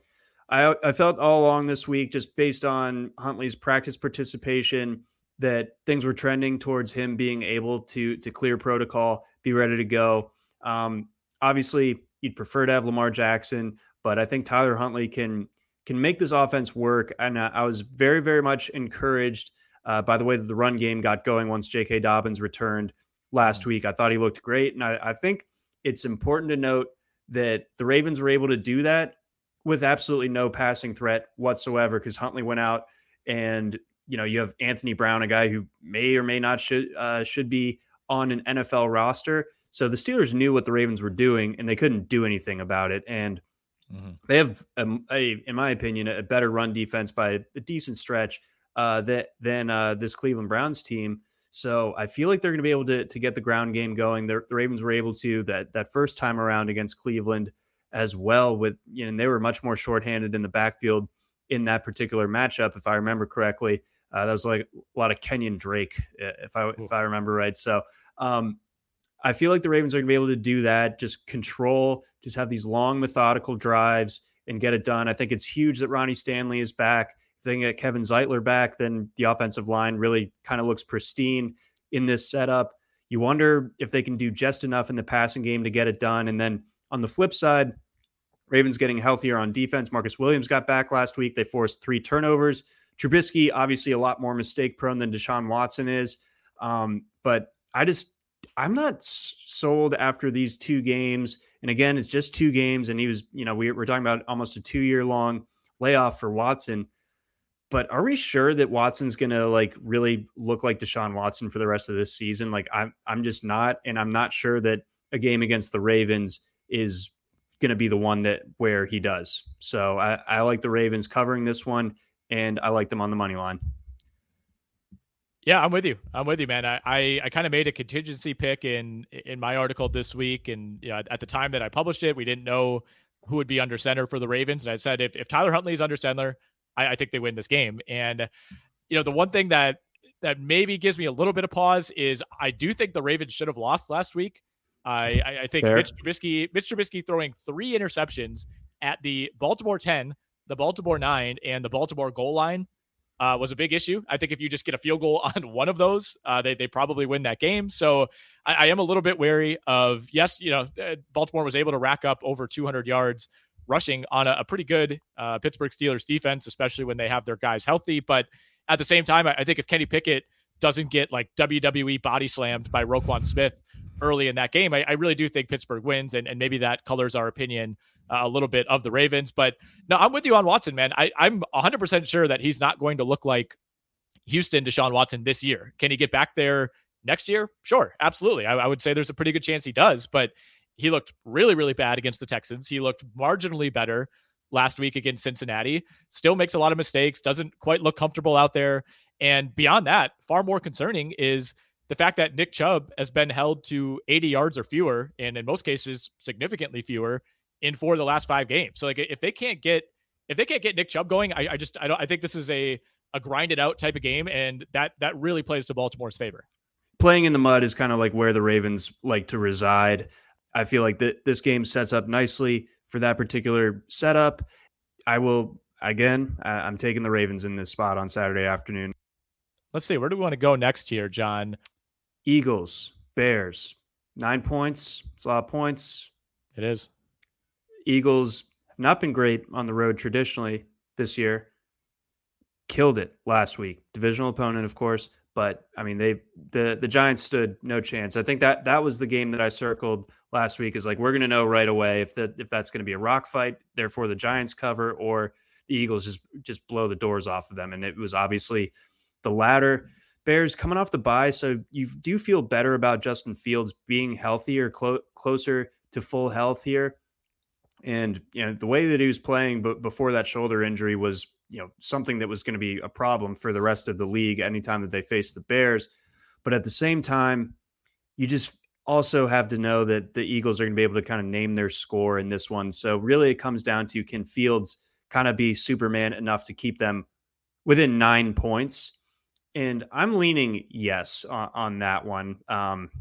I, I felt all along this week, just based on Huntley's practice participation, that things were trending towards him being able to to clear protocol, be ready to go. Um, obviously, you'd prefer to have Lamar Jackson, but I think Tyler Huntley can can make this offense work. And I, I was very, very much encouraged uh, by the way that the run game got going once J.K. Dobbins returned last mm-hmm. week. I thought he looked great, and I, I think it's important to note that the Ravens were able to do that with absolutely no passing threat whatsoever because Huntley went out and you know you have Anthony Brown, a guy who may or may not should uh, should be on an NFL roster. So the Steelers knew what the Ravens were doing, and they couldn't do anything about it. And Mm-hmm. They have, um, a, in my opinion, a better run defense by a decent stretch uh, that, than uh, this Cleveland Browns team. So I feel like they're going to be able to, to get the ground game going. The, the Ravens were able to that that first time around against Cleveland as well. With you know, and they were much more shorthanded in the backfield in that particular matchup, if I remember correctly. Uh, that was like a lot of Kenyon Drake, if I if I remember right. So um, I feel like the Ravens are going to be able to do that. Just control, just have these long methodical drives and get it done. I think it's huge that Ronnie Stanley is back. They Kevin Zeitler back, then the offensive line really kind of looks pristine in this setup. You wonder if they can do just enough in the passing game to get it done. And then on the flip side, Ravens getting healthier on defense. Marcus Williams got back last week. They forced three turnovers. Trubisky, obviously, a lot more mistake prone than Deshaun Watson is. Um, but I just, I'm not sold after these two games. And again, it's just two games. And he was, you know, we, we're talking about almost a two year long layoff for Watson. But are we sure that Watson's going to like really look like Deshaun Watson for the rest of this season? Like, I'm, I'm just not. And I'm not sure that a game against the Ravens is going to be the one that where he does. So I, I like the Ravens covering this one, and I like them on the money line. Yeah, I'm with you. I'm with you, man. I I, I kind of made a contingency pick in in my article this week, and you know, at the time that I published it, we didn't know who would be under center for the Ravens, and I said if if Tyler Huntley is under center, I, I think they win this game. And you know, the one thing that that maybe gives me a little bit of pause is I do think the Ravens should have lost last week. I, I think Fair. Mitch Trubisky, Mitch Trubisky throwing three interceptions at the Baltimore 10, the Baltimore 9, and the Baltimore goal line uh, was a big issue. I think if you just get a field goal on one of those, uh, they, they probably win that game. So I, I, am a little bit wary of, yes, you know, uh, Baltimore was able to rack up over 200 yards rushing on a, a pretty good uh, Pittsburgh Steelers defense, especially when they have their guys healthy. But at the same time, I, I think if Kenny Pickett doesn't get like WWE body slammed by Roquan Smith early in that game. I, I really do think Pittsburgh wins, and, and maybe that colors our opinion uh, a little bit of the Ravens. But no, I'm with you on Watson, man. I, I'm 100% sure that he's not going to look like Houston Deshaun Watson this year. Can he get back there next year? Sure, absolutely. I, I would say there's a pretty good chance he does, but he looked really, really bad against the Texans. He looked marginally better last week against Cincinnati. Still makes a lot of mistakes, doesn't quite look comfortable out there. And beyond that, far more concerning is the fact that Nick Chubb has been held to 80 yards or fewer, and in most cases, significantly fewer in four of the last five games. So like if they can't get if they can't get Nick Chubb going, I, I just I don't I think this is a a grinded out type of game, and that that really plays to Baltimore's favor. Playing in the mud is kind of like where the Ravens like to reside. I feel like that this game sets up nicely for that particular setup. I will again. I'm taking the Ravens in this spot on Saturday afternoon. Let's see. Where do we want to go next here, John? Eagles, Bears, nine points. It's a lot of points. It is. Eagles have not been great on the road traditionally this year. Killed it last week. Divisional opponent, of course, but I mean they the the Giants stood no chance. I think that that was the game that I circled last week. Is like we're going to know right away if that if that's going to be a rock fight. Therefore, the Giants cover or the Eagles just just blow the doors off of them, and it was obviously the latter. Bears coming off the bye, so you do feel better about Justin Fields being healthier, clo- closer to full health here. And you know the way that he was playing, but before that shoulder injury was you know something that was going to be a problem for the rest of the league anytime that they face the Bears. But at the same time, you just also have to know that the Eagles are going to be able to kind of name their score in this one. So really, it comes down to can Fields kind of be Superman enough to keep them within nine points and I'm leaning yes on, on that one. Um,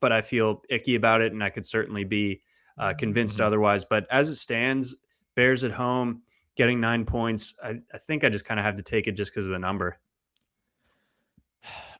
but I feel icky about it, and I could certainly be uh, convinced mm-hmm. otherwise. But as it stands, Bears at home getting nine points. I, I think I just kind of have to take it just because of the number.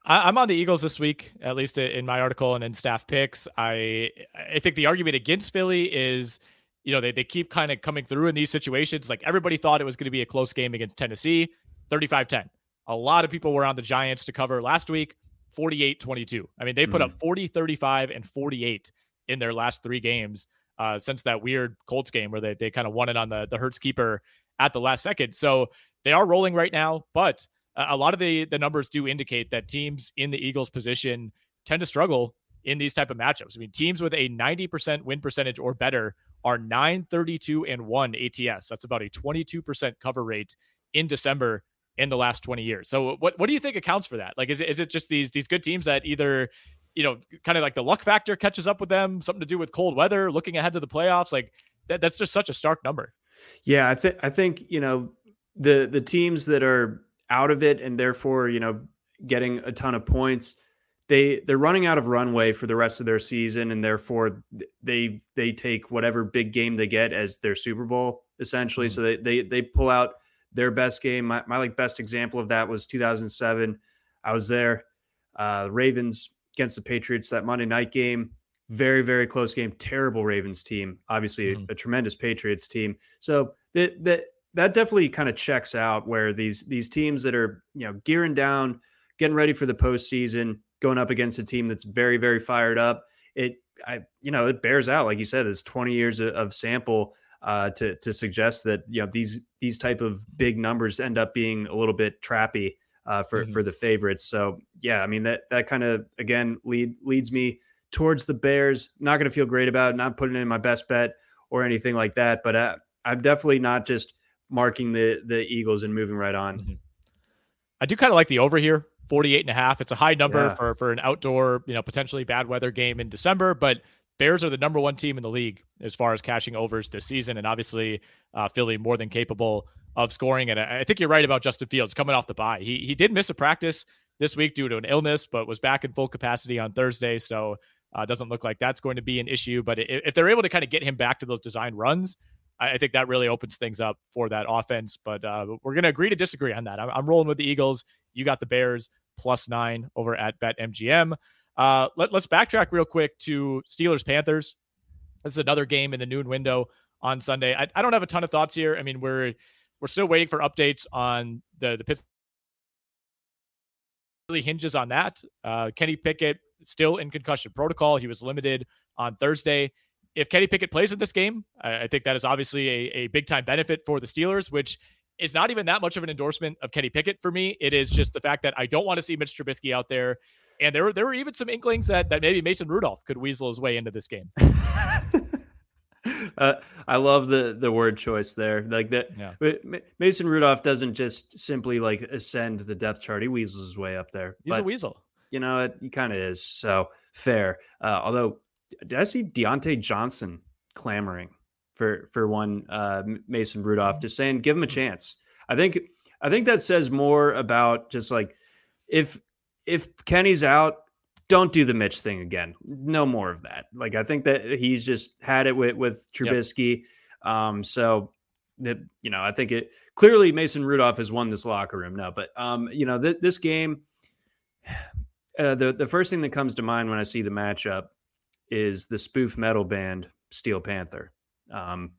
I'm on the Eagles this week, at least in my article and in staff picks. I I think the argument against Philly is, you know, they, they keep kind of coming through in these situations. Like everybody thought it was going to be a close game against Tennessee, 35 10. A lot of people were on the Giants to cover last week, 48 22. I mean, they put mm-hmm. up 40, 35, and 48 in their last three games uh, since that weird Colts game where they, they kind of won it on the, the Hurts keeper at the last second. So they are rolling right now, but a lot of the, the numbers do indicate that teams in the Eagles position tend to struggle in these type of matchups. I mean, teams with a 90% win percentage or better are 932 and 1 ATS. That's about a 22% cover rate in December in the last 20 years. So what what do you think accounts for that? Like is it is it just these these good teams that either you know kind of like the luck factor catches up with them, something to do with cold weather, looking ahead to the playoffs? Like that, that's just such a stark number. Yeah, I think I think you know the the teams that are out of it and therefore you know getting a ton of points they they're running out of runway for the rest of their season and therefore they they take whatever big game they get as their super bowl essentially. Mm-hmm. so they, they they pull out their best game. My, my like best example of that was 2007 i was there uh ravens against the patriots that monday night game. Very very close game. Terrible ravens team. Obviously mm-hmm. a, a, tremendous patriots team. So that that that definitely kind of checks out where these these teams that are you know gearing down getting ready for the postseason going up against a team that's very very fired up it i you know it bears out like you said it's 20 years of, sample uh, to to suggest that you know these these type of big numbers end up being a little bit trappy uh, for mm-hmm. for the favorites. So yeah, I mean that that kind of again lead leads me towards the Bears. Not going to feel great about it, not putting in my best bet or anything like that, but uh, I'm definitely not just marking the the Eagles and moving right on. Mm-hmm. I do kind of like the over here. 48 and a half. It's a high number yeah. for, for an outdoor, you know, potentially bad weather game in December, but Bears are the number one team in the league as far as cashing overs this season. And obviously, uh, Philly more than capable of scoring. And I, I think you're right about Justin Fields coming off the bye. He, he did miss a practice this week due to an illness, but was back in full capacity on Thursday. So uh, doesn't look like that's going to be an issue. But if, if they're able to kind of get him back to those design runs, I, I think that really opens things up for that offense. But uh, we're going to agree to disagree on that. I'm, I'm rolling with the Eagles. You got the Bears plus nine over at BetMGM. Uh, let, us backtrack real quick to Steelers Panthers. This is another game in the noon window on Sunday. I, I, don't have a ton of thoughts here. I mean, we're we're still waiting for updates on the the Pittsburgh. Really hinges on that. Uh, Kenny Pickett still in concussion protocol. He was limited on Thursday. If Kenny Pickett plays in this game, I, I think that is obviously a, a big time benefit for the Steelers, which is not even that much of an endorsement of Kenny Pickett for me. It is just the fact that I don't want to see Mitch Trubisky out there. And there were there were even some inklings that that maybe Mason Rudolph could weasel his way into this game. uh, I love the the word choice there. Like that, yeah. Mason Rudolph doesn't just simply like ascend the depth chart; he weasels his way up there. He's but, a weasel. You know, it, he kind of is. So fair. Uh, although, did I see Diontae Johnson clamoring for for one uh, Mason Rudolph, just saying give him a chance. I think I think that says more about just like if if Kenny's out, don't do the Mitch thing again. No more of that. Like I think that he's just had it with with Trubisky. Yep. Um, so that you know, I think it clearly Mason Rudolph has won this locker room now. But um, you know, th- this game, uh, the the first thing that comes to mind when I see the matchup is the spoof metal band Steel Panther. Um,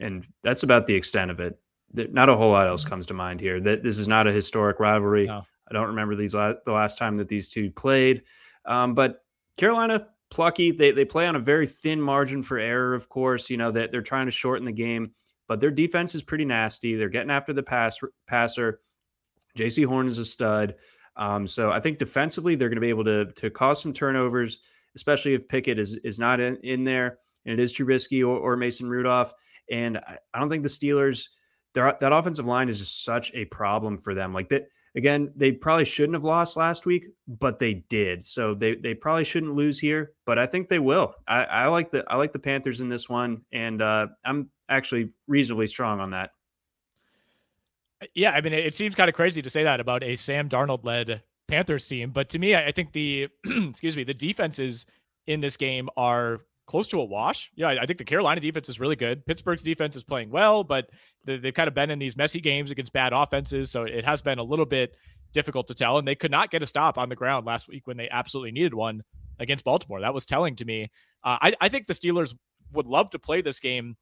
and that's about the extent of it. Not a whole lot else mm-hmm. comes to mind here. That this is not a historic rivalry. No. I don't remember these la- the last time that these two played. Um, but Carolina plucky. They they play on a very thin margin for error. Of course, you know that they're trying to shorten the game, but their defense is pretty nasty. They're getting after the pass passer. Jaycee Horn is a stud. Um, so I think defensively they're going to be able to to cause some turnovers, especially if Pickett is is not in, in there and it is Trubisky or, or Mason Rudolph. And I, I don't think the Steelers, that offensive line is just such a problem for them. Like that, again, they probably shouldn't have lost last week, but they did. So they they probably shouldn't lose here, but I think they will. I, I like the I like the Panthers in this one, and uh, I'm actually reasonably strong on that. Yeah, I mean, it seems kind of crazy to say that about a Sam Darnold led Panthers team, but to me, I think the excuse me, the defenses in this game are close to a wash. Yeah, I think the Carolina defense is really good. Pittsburgh's defense is playing well, but they've kind of been in these messy games against bad offenses. So it has been a little bit difficult to tell. And they could not get a stop on the ground last week when they absolutely needed one against Baltimore. That was telling to me. Uh, I, I think the Steelers would love to play this game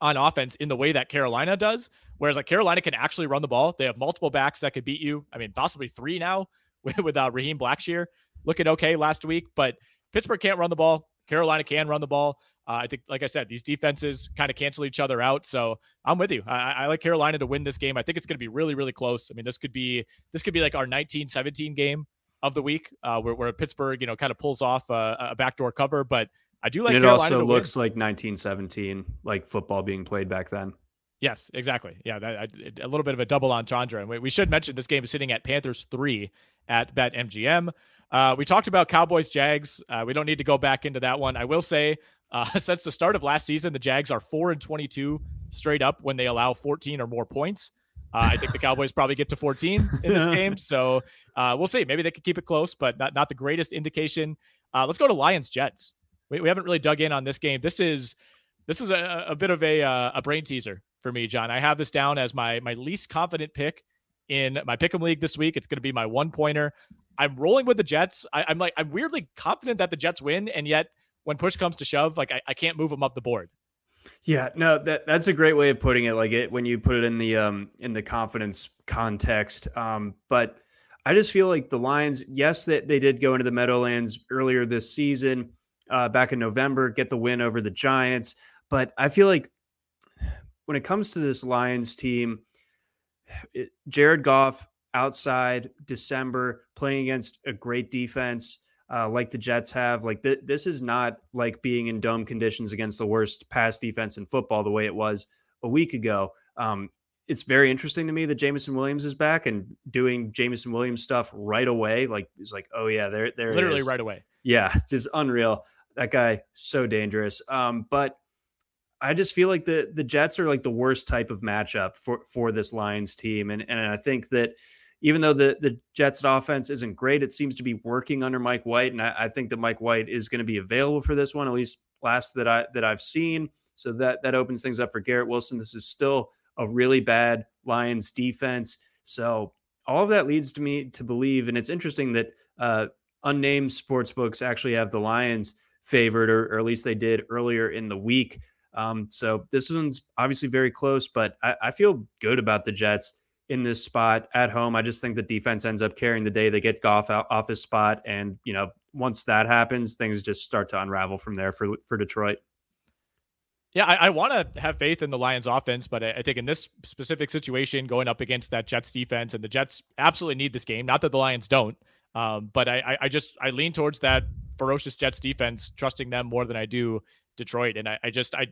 on offense in the way that Carolina does. Whereas like Carolina can actually run the ball. They have multiple backs that could beat you. I mean, possibly three now with, with uh, Raheem Blackshear looking okay last week, but Pittsburgh can't run the ball. Carolina can run the ball. Uh, I think, like I said, these defenses kind of cancel each other out. So I'm with you. I, I like Carolina to win this game. I think it's going to be really, really close. I mean, this could be this could be like our 1917 game of the week, uh, where, where Pittsburgh, you know, kind of pulls off a, a backdoor cover. But I do like. And it Carolina also looks win. like 1917, like football being played back then. Yes, exactly. Yeah, that, a little bit of a double entendre. And we, we should mention this game is sitting at Panthers three at BetMGM. Uh, we talked about Cowboys Jags. Uh, we don't need to go back into that one. I will say, uh, since the start of last season, the Jags are four and twenty-two straight up when they allow fourteen or more points. Uh, I think the Cowboys probably get to 14 in this game, so uh, we'll see. Maybe they could keep it close, but not not the greatest indication. Uh, let's go to Lions Jets. We, we haven't really dug in on this game. This is this is a, a bit of a a brain teaser for me, John. I have this down as my my least confident pick in my pick'em league this week. It's going to be my one pointer. I'm rolling with the Jets. I, am like I'm weirdly confident that the Jets win, and yet when push comes to shove, like I, I can't move them up the board. Yeah, no, that that's a great way of putting it. Like it when you put it in the um in the confidence context. Um, but I just feel like the Lions, yes, that they, they did go into the Meadowlands earlier this season, uh, back in November, get the win over the Giants. But I feel like when it comes to this Lions team, it, Jared Goff outside December playing against a great defense uh, like the Jets have. Like th- this is not like being in dome conditions against the worst pass defense in football the way it was a week ago. Um, it's very interesting to me that Jameson Williams is back and doing Jameson Williams stuff right away. Like he's like, oh yeah, there, there, literally right away. Yeah, just unreal. That guy so dangerous. Um, but I just feel like the the Jets are like the worst type of matchup for for this Lions team, and and I think that even though the the Jets offense isn't great, it seems to be working under Mike White, and I, I think that Mike White is going to be available for this one, at least last that I that I've seen. So that that opens things up for Garrett Wilson. This is still a really bad Lions defense. So all of that leads to me to believe, and it's interesting that uh, unnamed sports books actually have the Lions favored, or, or at least they did earlier in the week. Um, so this one's obviously very close, but I, I, feel good about the Jets in this spot at home. I just think the defense ends up carrying the day. They get Goff out, off his spot, and you know once that happens, things just start to unravel from there for for Detroit. Yeah, I, I want to have faith in the Lions offense, but I, I, think in this specific situation, going up against that Jets defense, and the Jets absolutely need this game. Not that the Lions don't, um, but I, I just I lean towards that ferocious Jets defense, trusting them more than I do Detroit. And I, I just I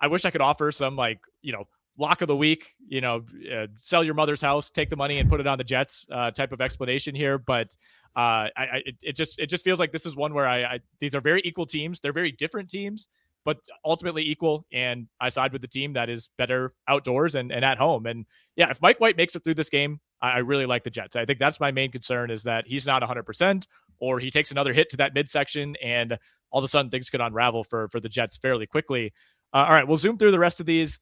I wish I could offer some like you know lock of the week, you know, uh, sell your mother's house, take the money and put it on the Jets uh, type of explanation here. But uh, I, I it, just it just feels like this is one where I, I these are very equal teams. They're very different teams, but ultimately equal. And I side with the team that is better outdoors and, and at home. And yeah, if Mike White makes it through this game, I, I really like the Jets. I think that's my main concern is that he's not 100% or he takes another hit to that midsection and all of a sudden things could unravel for for the Jets fairly quickly. Uh, all right, we'll zoom through the rest of these.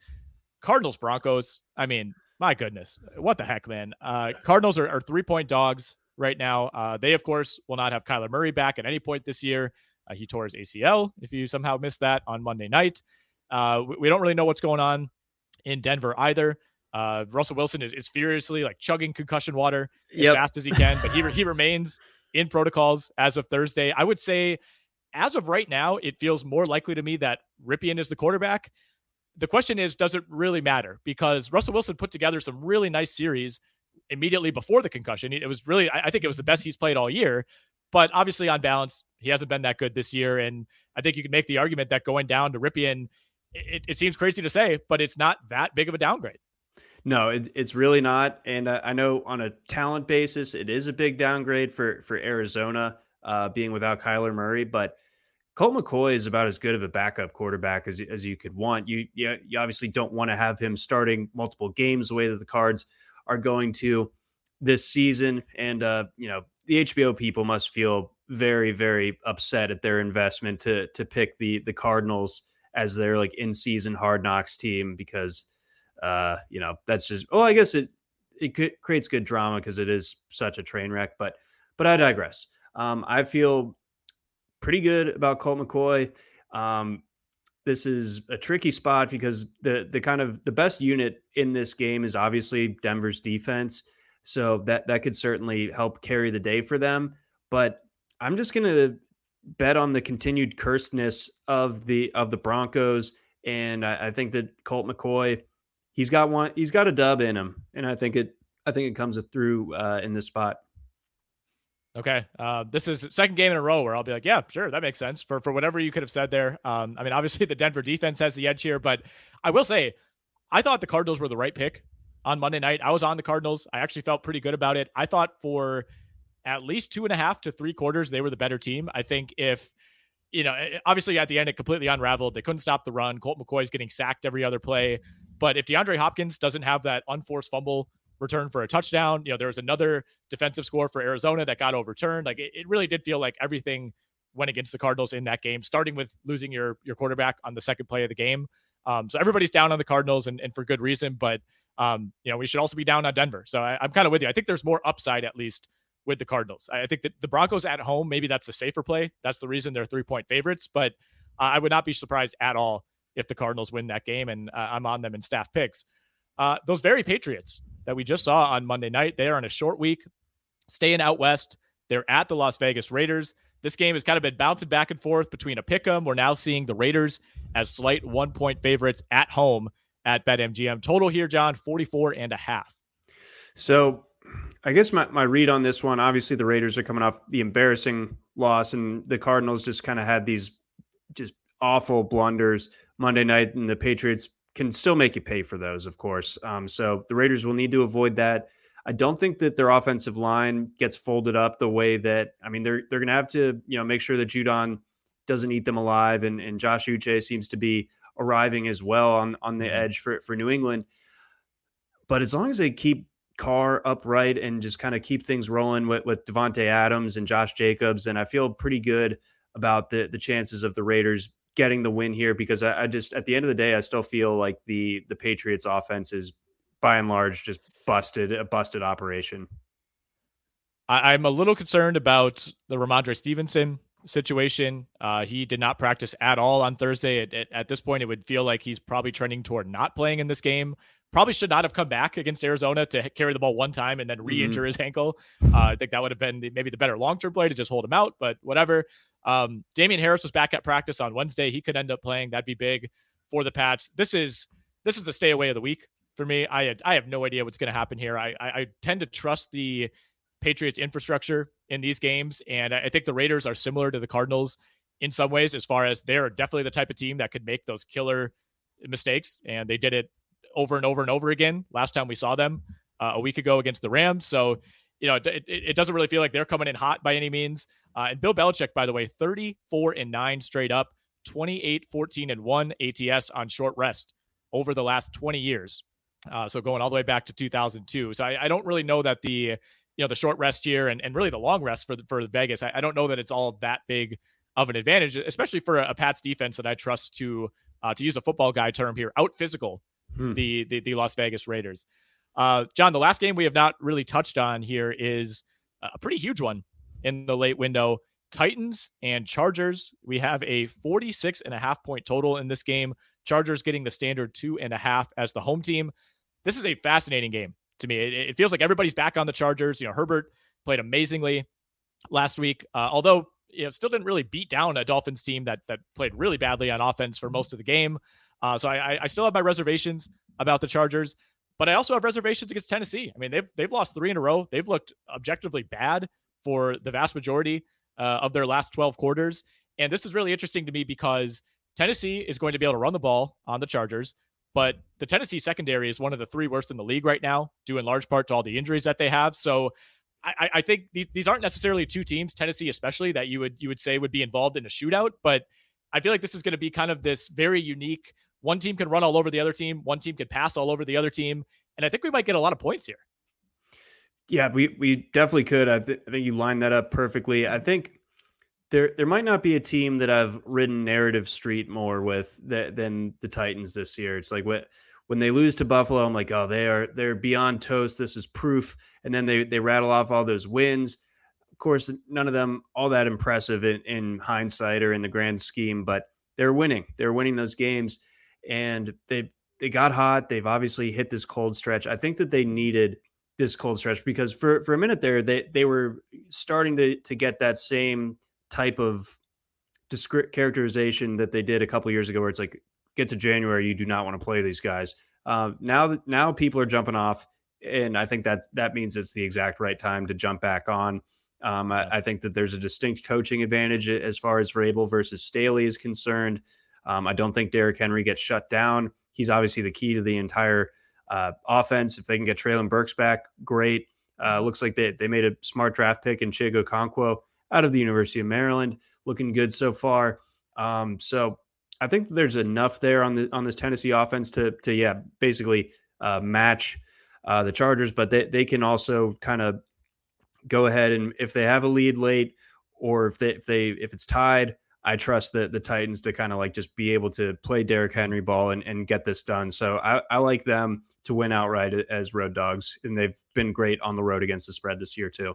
Cardinals Broncos. I mean, my goodness, what the heck, man? Uh, Cardinals are, are three point dogs right now. Uh, they, of course, will not have Kyler Murray back at any point this year. Uh, he tore his ACL. If you somehow missed that on Monday night, uh, we, we, don't really know what's going on in Denver either. Uh, Russell Wilson is, is furiously like chugging concussion water as yep. fast as he can, but he he remains in protocols as of Thursday. I would say as of right now, it feels more likely to me that Rypien is the quarterback. The question is, does it really matter? Because Russell Wilson put together some really nice series immediately before the concussion. It was really, I think it was the best he's played all year. But obviously, on balance, he hasn't been that good this year. And I think you can make the argument that going down to Rypien, it, it seems crazy to say, but it's not that big of a downgrade. No, it, it's really not. And uh, I know on a talent basis, it is a big downgrade for for Arizona uh, being without Kyler Murray. But Colt McCoy is about as good of a backup quarterback as, as you could want. You, you, you obviously don't want to have him starting multiple games the way that the Cards are going to this season. And, uh, you know, the HBO people must feel very, very upset at their investment to to pick the the Cardinals as their like in season hard knocks team because uh, you know, that's just oh, I guess it it creates good drama because it is such a train wreck. But but I digress. Um, I feel pretty good about Colt McCoy. Um, this is a tricky spot because the the kind of the best unit in this game is obviously Denver's defense. So that that could certainly help carry the day for them. But I'm just gonna bet on the continued cursedness of the of the Broncos. And I, I think that Colt McCoy, he's got one, he's got a dub in him, and I think it I think it comes through uh, in this spot. Okay. Uh, this is second game in a row where I'll be like, yeah, sure, that makes sense for for whatever you could have said there. Um, I mean, obviously the Denver defense has the edge here, but I will say I thought the Cardinals were the right pick on Monday night. I was on the Cardinals. I actually felt pretty good about it. I thought for at least two and a half to three quarters, they were the better team. I think if, you know, obviously at the end, it completely unraveled. They couldn't stop the run. Colt McCoy is getting sacked every other play. But if DeAndre Hopkins doesn't have that unforced fumble return for a touchdown, you know, there was another defensive score for Arizona that got overturned. Like it, it really did feel like everything went against the Cardinals in that game, starting with losing your your quarterback on the second play of the game. Um, so everybody's down on the Cardinals and, and for good reason. But um, you know, we should also be down on Denver. So I, am kind of with you. I think there's more upside at least with the Cardinals. I think that the Broncos at home, maybe that's a safer play. That's the reason they're three point favorites. But uh, I would not be surprised at all if the Cardinals win that game, and uh, I'm on them in staff picks. Uh, those very Patriots that we just saw on Monday night, they are on a short week, staying out west. They're at the Las Vegas Raiders. This game has kind of been bouncing back and forth between a pick 'em. We're now seeing the Raiders as slight one point favorites at home at BetMGM. Total here, John, 44 and a half. So I guess my, my read on this one, obviously the Raiders are coming off the embarrassing loss and the Cardinals just kind of had these just awful blunders Monday night and the Patriots can still make you pay for those, of course. Um, so the Raiders will need to avoid that. I don't think that their offensive line gets folded up the way that I mean they're they're going to have to you know make sure that Judon doesn't eat them alive, and and Josh Uche seems to be arriving as well on on the mm-hmm. edge for for New England. But as long as they keep Carr upright and just kind of keep things rolling with with Davante Adams and Josh Jacobs, and I feel pretty good about the the chances of the Raiders getting the win here because I, I just at the end of the day I still feel like the the Patriots offense is by and large just busted a busted operation. I, am a little concerned about the Rhamondre Stevenson situation. Uh, he did not practice at all on Thursday. At, at, at, this point, it would feel like he's probably trending toward not playing in this game. Probably should not have come back against Arizona to carry the ball one time and then re-injure mm-hmm. his ankle. Uh, I think that would have been the, maybe the better long-term play to just hold him out. But whatever. Um, Damien Harris was back at practice on Wednesday. He could end up playing. That'd be big for the Pats. This is this is the stay away of the week for me. I had, I have no idea what's going to happen here. I, I, I tend to trust the Patriots infrastructure in these games, and I think the Raiders are similar to the Cardinals in some ways, as far as they're definitely the type of team that could make those killer mistakes, and they did it over and over and over again. Last time we saw them uh, a week ago against the Rams, so you know it, it, it, doesn't really feel like they're coming in hot by any means. Uh, and Bill Belichick, by the way, 34 and nine straight up, 28, 14 and one ATS on short rest over the last 20 years. Uh, so going all the way back to 2002. So I, I, don't really know that the you know the short rest here and, and really the long rest for the, for Vegas. I, I, don't know that it's all that big of an advantage, especially for a, a Pats defense that I trust to uh, to use a football guy term here out physical hmm. the, the, the Las Vegas Raiders. Uh, John, the last game we have not really touched on here is a pretty huge one in the late window. Titans and Chargers. We have a 46 and a half point total in this game. Chargers getting the standard two and a half as the home team. This is a fascinating game to me. It, it feels like everybody's back on the Chargers. You know, Herbert played amazingly last week, uh, although you know still didn't really beat down a Dolphins team that that played really badly on offense for most of the game. Uh, so I, I still have my reservations about the Chargers, but I also have reservations against Tennessee. I mean, they've they've lost three in a row. They've looked objectively bad for the vast majority uh, of their last 12 quarters. And this is really interesting to me because Tennessee is going to be able to run the ball on the Chargers, but the Tennessee secondary is one of the three worst in the league right now, due in large part to all the injuries that they have. So I, I think these, these aren't necessarily two teams, Tennessee especially, that you would you would say would be involved in a shootout. But I feel like this is going to be kind of this very unique. One team can run all over the other team. One team can pass all over the other team, and I think we might get a lot of points here. Yeah, we we definitely could. I, th- I think you lined that up perfectly. I think there there might not be a team that I've ridden narrative street more with that, than the Titans this year. It's like what when they lose to Buffalo, I'm like, oh, they are they're beyond toast. This is proof. And then they they rattle off all those wins. Of course, none of them all that impressive in, in hindsight or in the grand scheme, but they're winning. They're winning those games, and they they got hot. They've obviously hit this cold stretch. I think that they needed this cold stretch because for for a minute there they they were starting to to get that same type of descript characterization that they did a couple years ago, where it's like get to January, you do not want to play these guys. Uh, now, now people are jumping off, and I think that that means it's the exact right time to jump back on. Um, I, I, think that there's a distinct coaching advantage as far as Vrabel versus Staley is concerned. Um, I don't think Derrick Henry gets shut down. He's obviously the key to the entire uh, offense. If they can get Treylon Burks back, great. Uh, looks like they, they made a smart draft pick in Chig Okonkwo out of the University of Maryland, looking good so far. Um, so I think there's enough there on the on this Tennessee offense to to yeah basically uh, match uh, the Chargers, but they they can also kind of go ahead and if they have a lead late or if they if they if it's tied, I trust the the Titans to kind of like just be able to play Derrick Henry ball and, and get this done. So I, I like them to win outright as road dogs, and they've been great on the road against the spread this year too.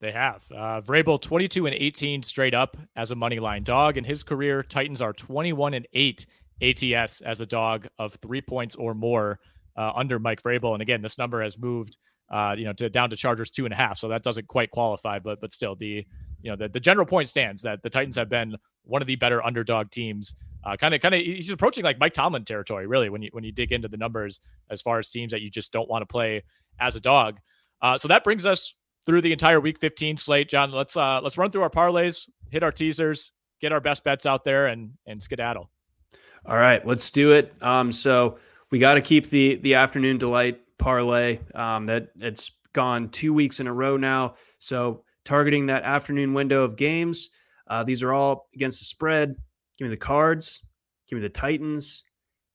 They have. Uh, Vrabel 22 and 18 straight up as a money line dog. In his career, Titans are 21 and 8 ATS as a dog of three points or more uh, under Mike Vrabel. And again, this number has moved, uh, you know, to down to Chargers two and a half. So that doesn't quite qualify, but but still, the you know the, the general point stands that the Titans have been one of the better underdog teams. Kind of, kind of, he's approaching like Mike Tomlin territory, really, when you when you dig into the numbers as far as teams that you just don't want to play as a dog. Uh, so that brings us through the entire week 15 slate. John, let's uh let's run through our parlays, hit our teasers, get our best bets out there and and skedaddle. All right, let's do it. Um so we got to keep the the afternoon delight parlay. Um that it's gone 2 weeks in a row now. So targeting that afternoon window of games. Uh, these are all against the spread. Give me the Cards, give me the Titans,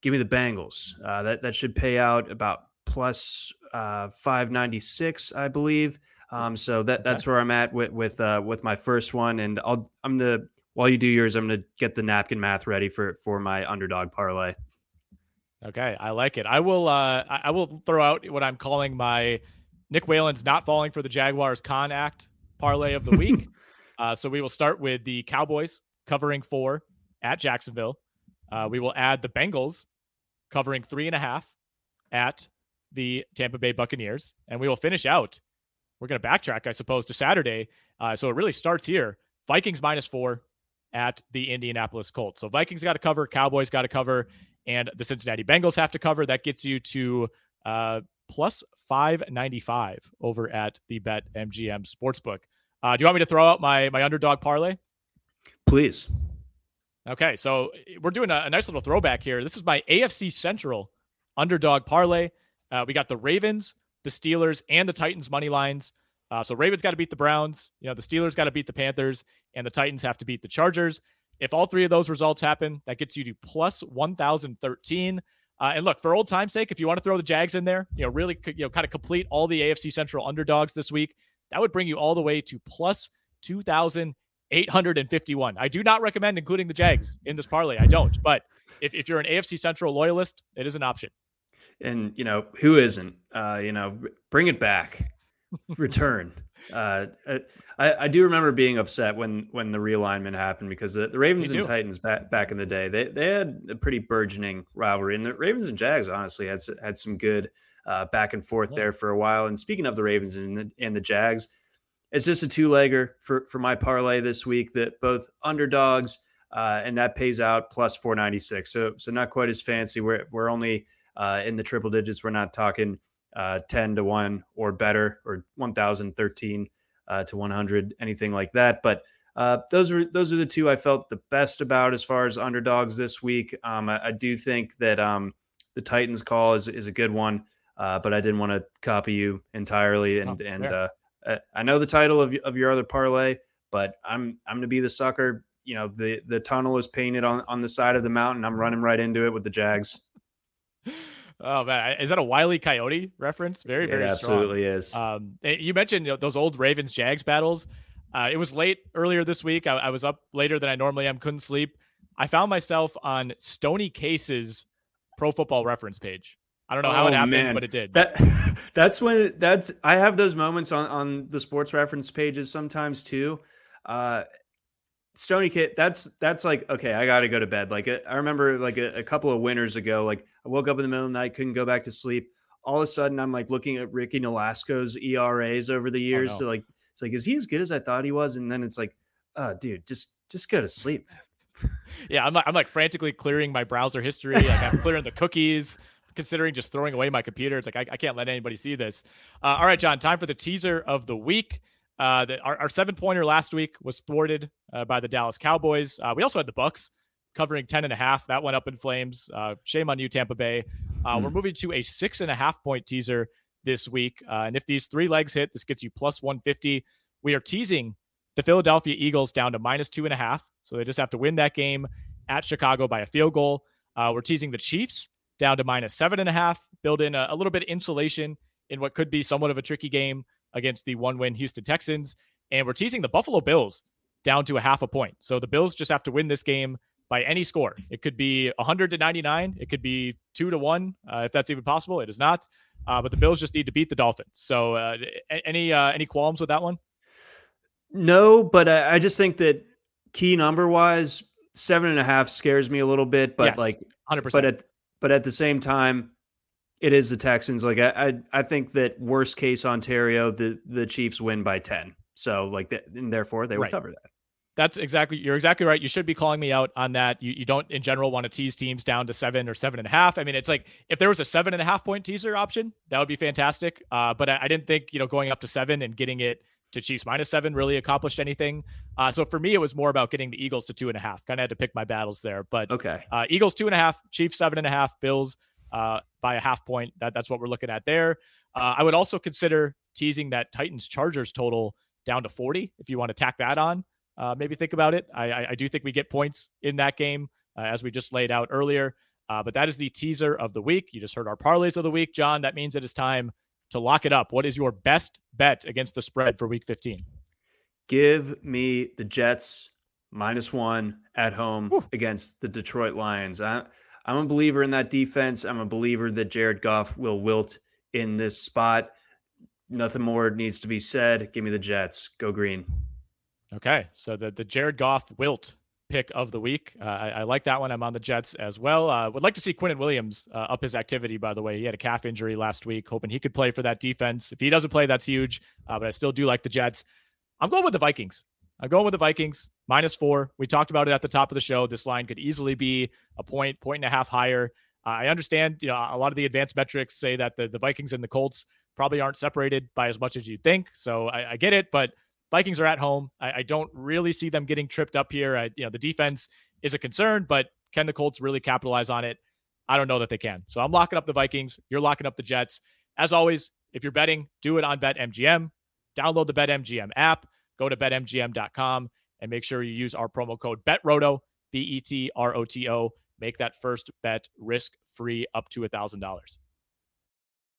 give me the Bengals. Uh, that that should pay out about plus uh, 596, I believe. Um, so that that's where I'm at with with uh, with my first one, and I'll I'm gonna while you do yours, I'm gonna get the napkin math ready for for my underdog parlay. Okay, I like it. I will uh I will throw out what I'm calling my Nick Whalen's not falling for the Jaguars con act parlay of the week. uh, so we will start with the Cowboys covering four at Jacksonville. Uh, we will add the Bengals covering three and a half at the Tampa Bay Buccaneers, and we will finish out we're going to backtrack, I suppose, to Saturday. Uh, so it really starts here. Vikings minus four at the Indianapolis Colts. So Vikings got to cover, Cowboys got to cover, and the Cincinnati Bengals have to cover. That gets you to uh, plus 595 over at the Bet MGM Sportsbook. Uh, do you want me to throw out my my underdog parlay? Please. Okay, so we're doing a, a nice little throwback here. This is my AFC Central underdog parlay. Uh, we got the Ravens the Steelers and the Titans money lines. Uh, so Ravens got to beat the Browns. You know, the Steelers got to beat the Panthers, and the Titans have to beat the Chargers. If all three of those results happen, that gets you to plus 1,013. Uh, and look, for old time's sake, if you want to throw the Jags in there, you know, really, you know, kind of complete all the AFC Central underdogs this week, that would bring you all the way to plus 2,851. I do not recommend including the Jags in this parlay. I don't. But if, if you're an AFC Central loyalist, it is an option and you know who isn't uh you know bring it back return uh, uh I, I do remember being upset when when the realignment happened because the, the ravens and titans back back in the day they they had a pretty burgeoning rivalry and the ravens and jags honestly had had some good uh back and forth yeah. there for a while and speaking of the ravens and the, and the jags it's just a two-legger for for my parlay this week that both underdogs uh, and that pays out plus 496 so so not quite as fancy we're we're only uh, in the triple digits. We're not talking uh, 10 to 1 or better or 1013 uh, to 100, anything like that. But uh, those are those are the two I felt the best about as far as underdogs this week. Um, I, I, do think that um, the Titans call is, is a good one, uh, but I didn't want to copy you entirely. And oh, and uh, I know the title of, of your other parlay, but I'm I'm going to be the sucker. You know the the tunnel is painted on on the side of the mountain. I'm running right into it with the Jags. Oh man, is that a Wiley Coyote reference? Very, very it absolutely is. Um, eh, you mentioned you know, those old Ravens Jags battles. Uh, it was late earlier this week. I, I, was up later than I normally am. Couldn't sleep. I found myself on Stoney Case's Pro Football Reference page. I don't know how oh, it happened, man. but it did. That that's when that's I have those moments on on the sports reference pages sometimes too. Uh, Stony Kit, that's that's like okay, I got to go to bed. Like I remember like a, a, couple of winters ago, like I woke up in the middle of the night, couldn't go back to sleep. All of a sudden, I'm like looking at Ricky Nolasco's ERAs over the oh, years. Oh, no. So like, it's like, is he as good as I thought he was? And then it's like, oh, dude, just just go to sleep, man. yeah, I'm like, I'm like frantically clearing my browser history. Like I'm clearing the cookies, considering just throwing away my computer. It's like I, I can't let anybody see this. Uh, all right, John, time for the teaser of the week. Uh, the, our, our seven pointer last week was thwarted uh, by the Dallas Cowboys. Uh, we also had the Bucks covering 10 and a half. That went up in flames. Uh, shame on you, Tampa Bay. Uh, mm. We're moving to a six and a half point teaser this week. Uh, and if these three legs hit, this gets you plus 150. We are teasing the Philadelphia Eagles down to minus two and a half. So they just have to win that game at Chicago by a field goal. Uh, we're teasing the Chiefs down to minus seven and a half, build in a, a little bit of insulation in what could be somewhat of a tricky game against the one win Houston Texans. And we're teasing the Buffalo Bills down to a half a point. So the Bills just have to win this game by any score. It could be 100 to 99. It could be two to one, uh, if that's even possible. It is not. Uh, but the Bills just need to beat the Dolphins. So uh, any uh, any qualms with that one? No, but I, I, just think that key number wise, seven and a half scares me a little bit. But yes, like 100. But at but at the same time, it is the Texans. Like I, I, I think that worst case Ontario, the the Chiefs win by ten. So like that, and therefore they would cover that. That's exactly you're exactly right. You should be calling me out on that. You you don't in general want to tease teams down to seven or seven and a half. I mean, it's like if there was a seven and a half point teaser option, that would be fantastic. Uh, but I, I didn't think you know going up to seven and getting it to Chiefs minus seven really accomplished anything. Uh, so for me, it was more about getting the Eagles to two and a half. Kind of had to pick my battles there. But okay, uh, Eagles two and a half, Chiefs seven and a half, Bills uh, by a half point. That that's what we're looking at there. Uh, I would also consider teasing that Titans Chargers total down to 40 if you want to tack that on. Uh, maybe think about it. I, I, I, do think we get points in that game uh, as we just laid out earlier. Uh, but that is the teaser of the week. You just heard our parlays of the week, John. That means it is time to lock it up. What is your best bet against the spread for Week 15? Give me the Jets minus one at home against the Detroit Lions. I, I'm a believer in that defense. I'm a believer that Jared Goff will wilt in this spot. Nothing more needs to be said. Give me the Jets. Go green. Okay, so the the Jared Goff wilt pick of the week. Uh, I, I, like that one. I'm on the Jets as well. Uh, would like to see Quinnen Williams uh, up his activity. By the way, he had a calf injury last week. Hoping he could play for that defense. If he doesn't play, that's huge. Uh, but I still do like the Jets. I'm going with the Vikings. I'm going with the Vikings minus four. We talked about it at the top of the show. This line could easily be a point, point and a half higher. Uh, I understand, you know, a lot of the advanced metrics say that the, the Vikings and the Colts probably aren't separated by as much as you think. So I, I get it, but Vikings are at home. I, I, don't really see them getting tripped up here. I, you know, the defense is a concern, but can the Colts really capitalize on it? I don't know that they can. So I'm locking up the Vikings. You're locking up the Jets. As always, if you're betting, do it on BetMGM. Download the BetMGM app. Go to betmgm.com and make sure you use our promo code BETROTO, B E T R O T O. Make that first bet risk free up to $1,000.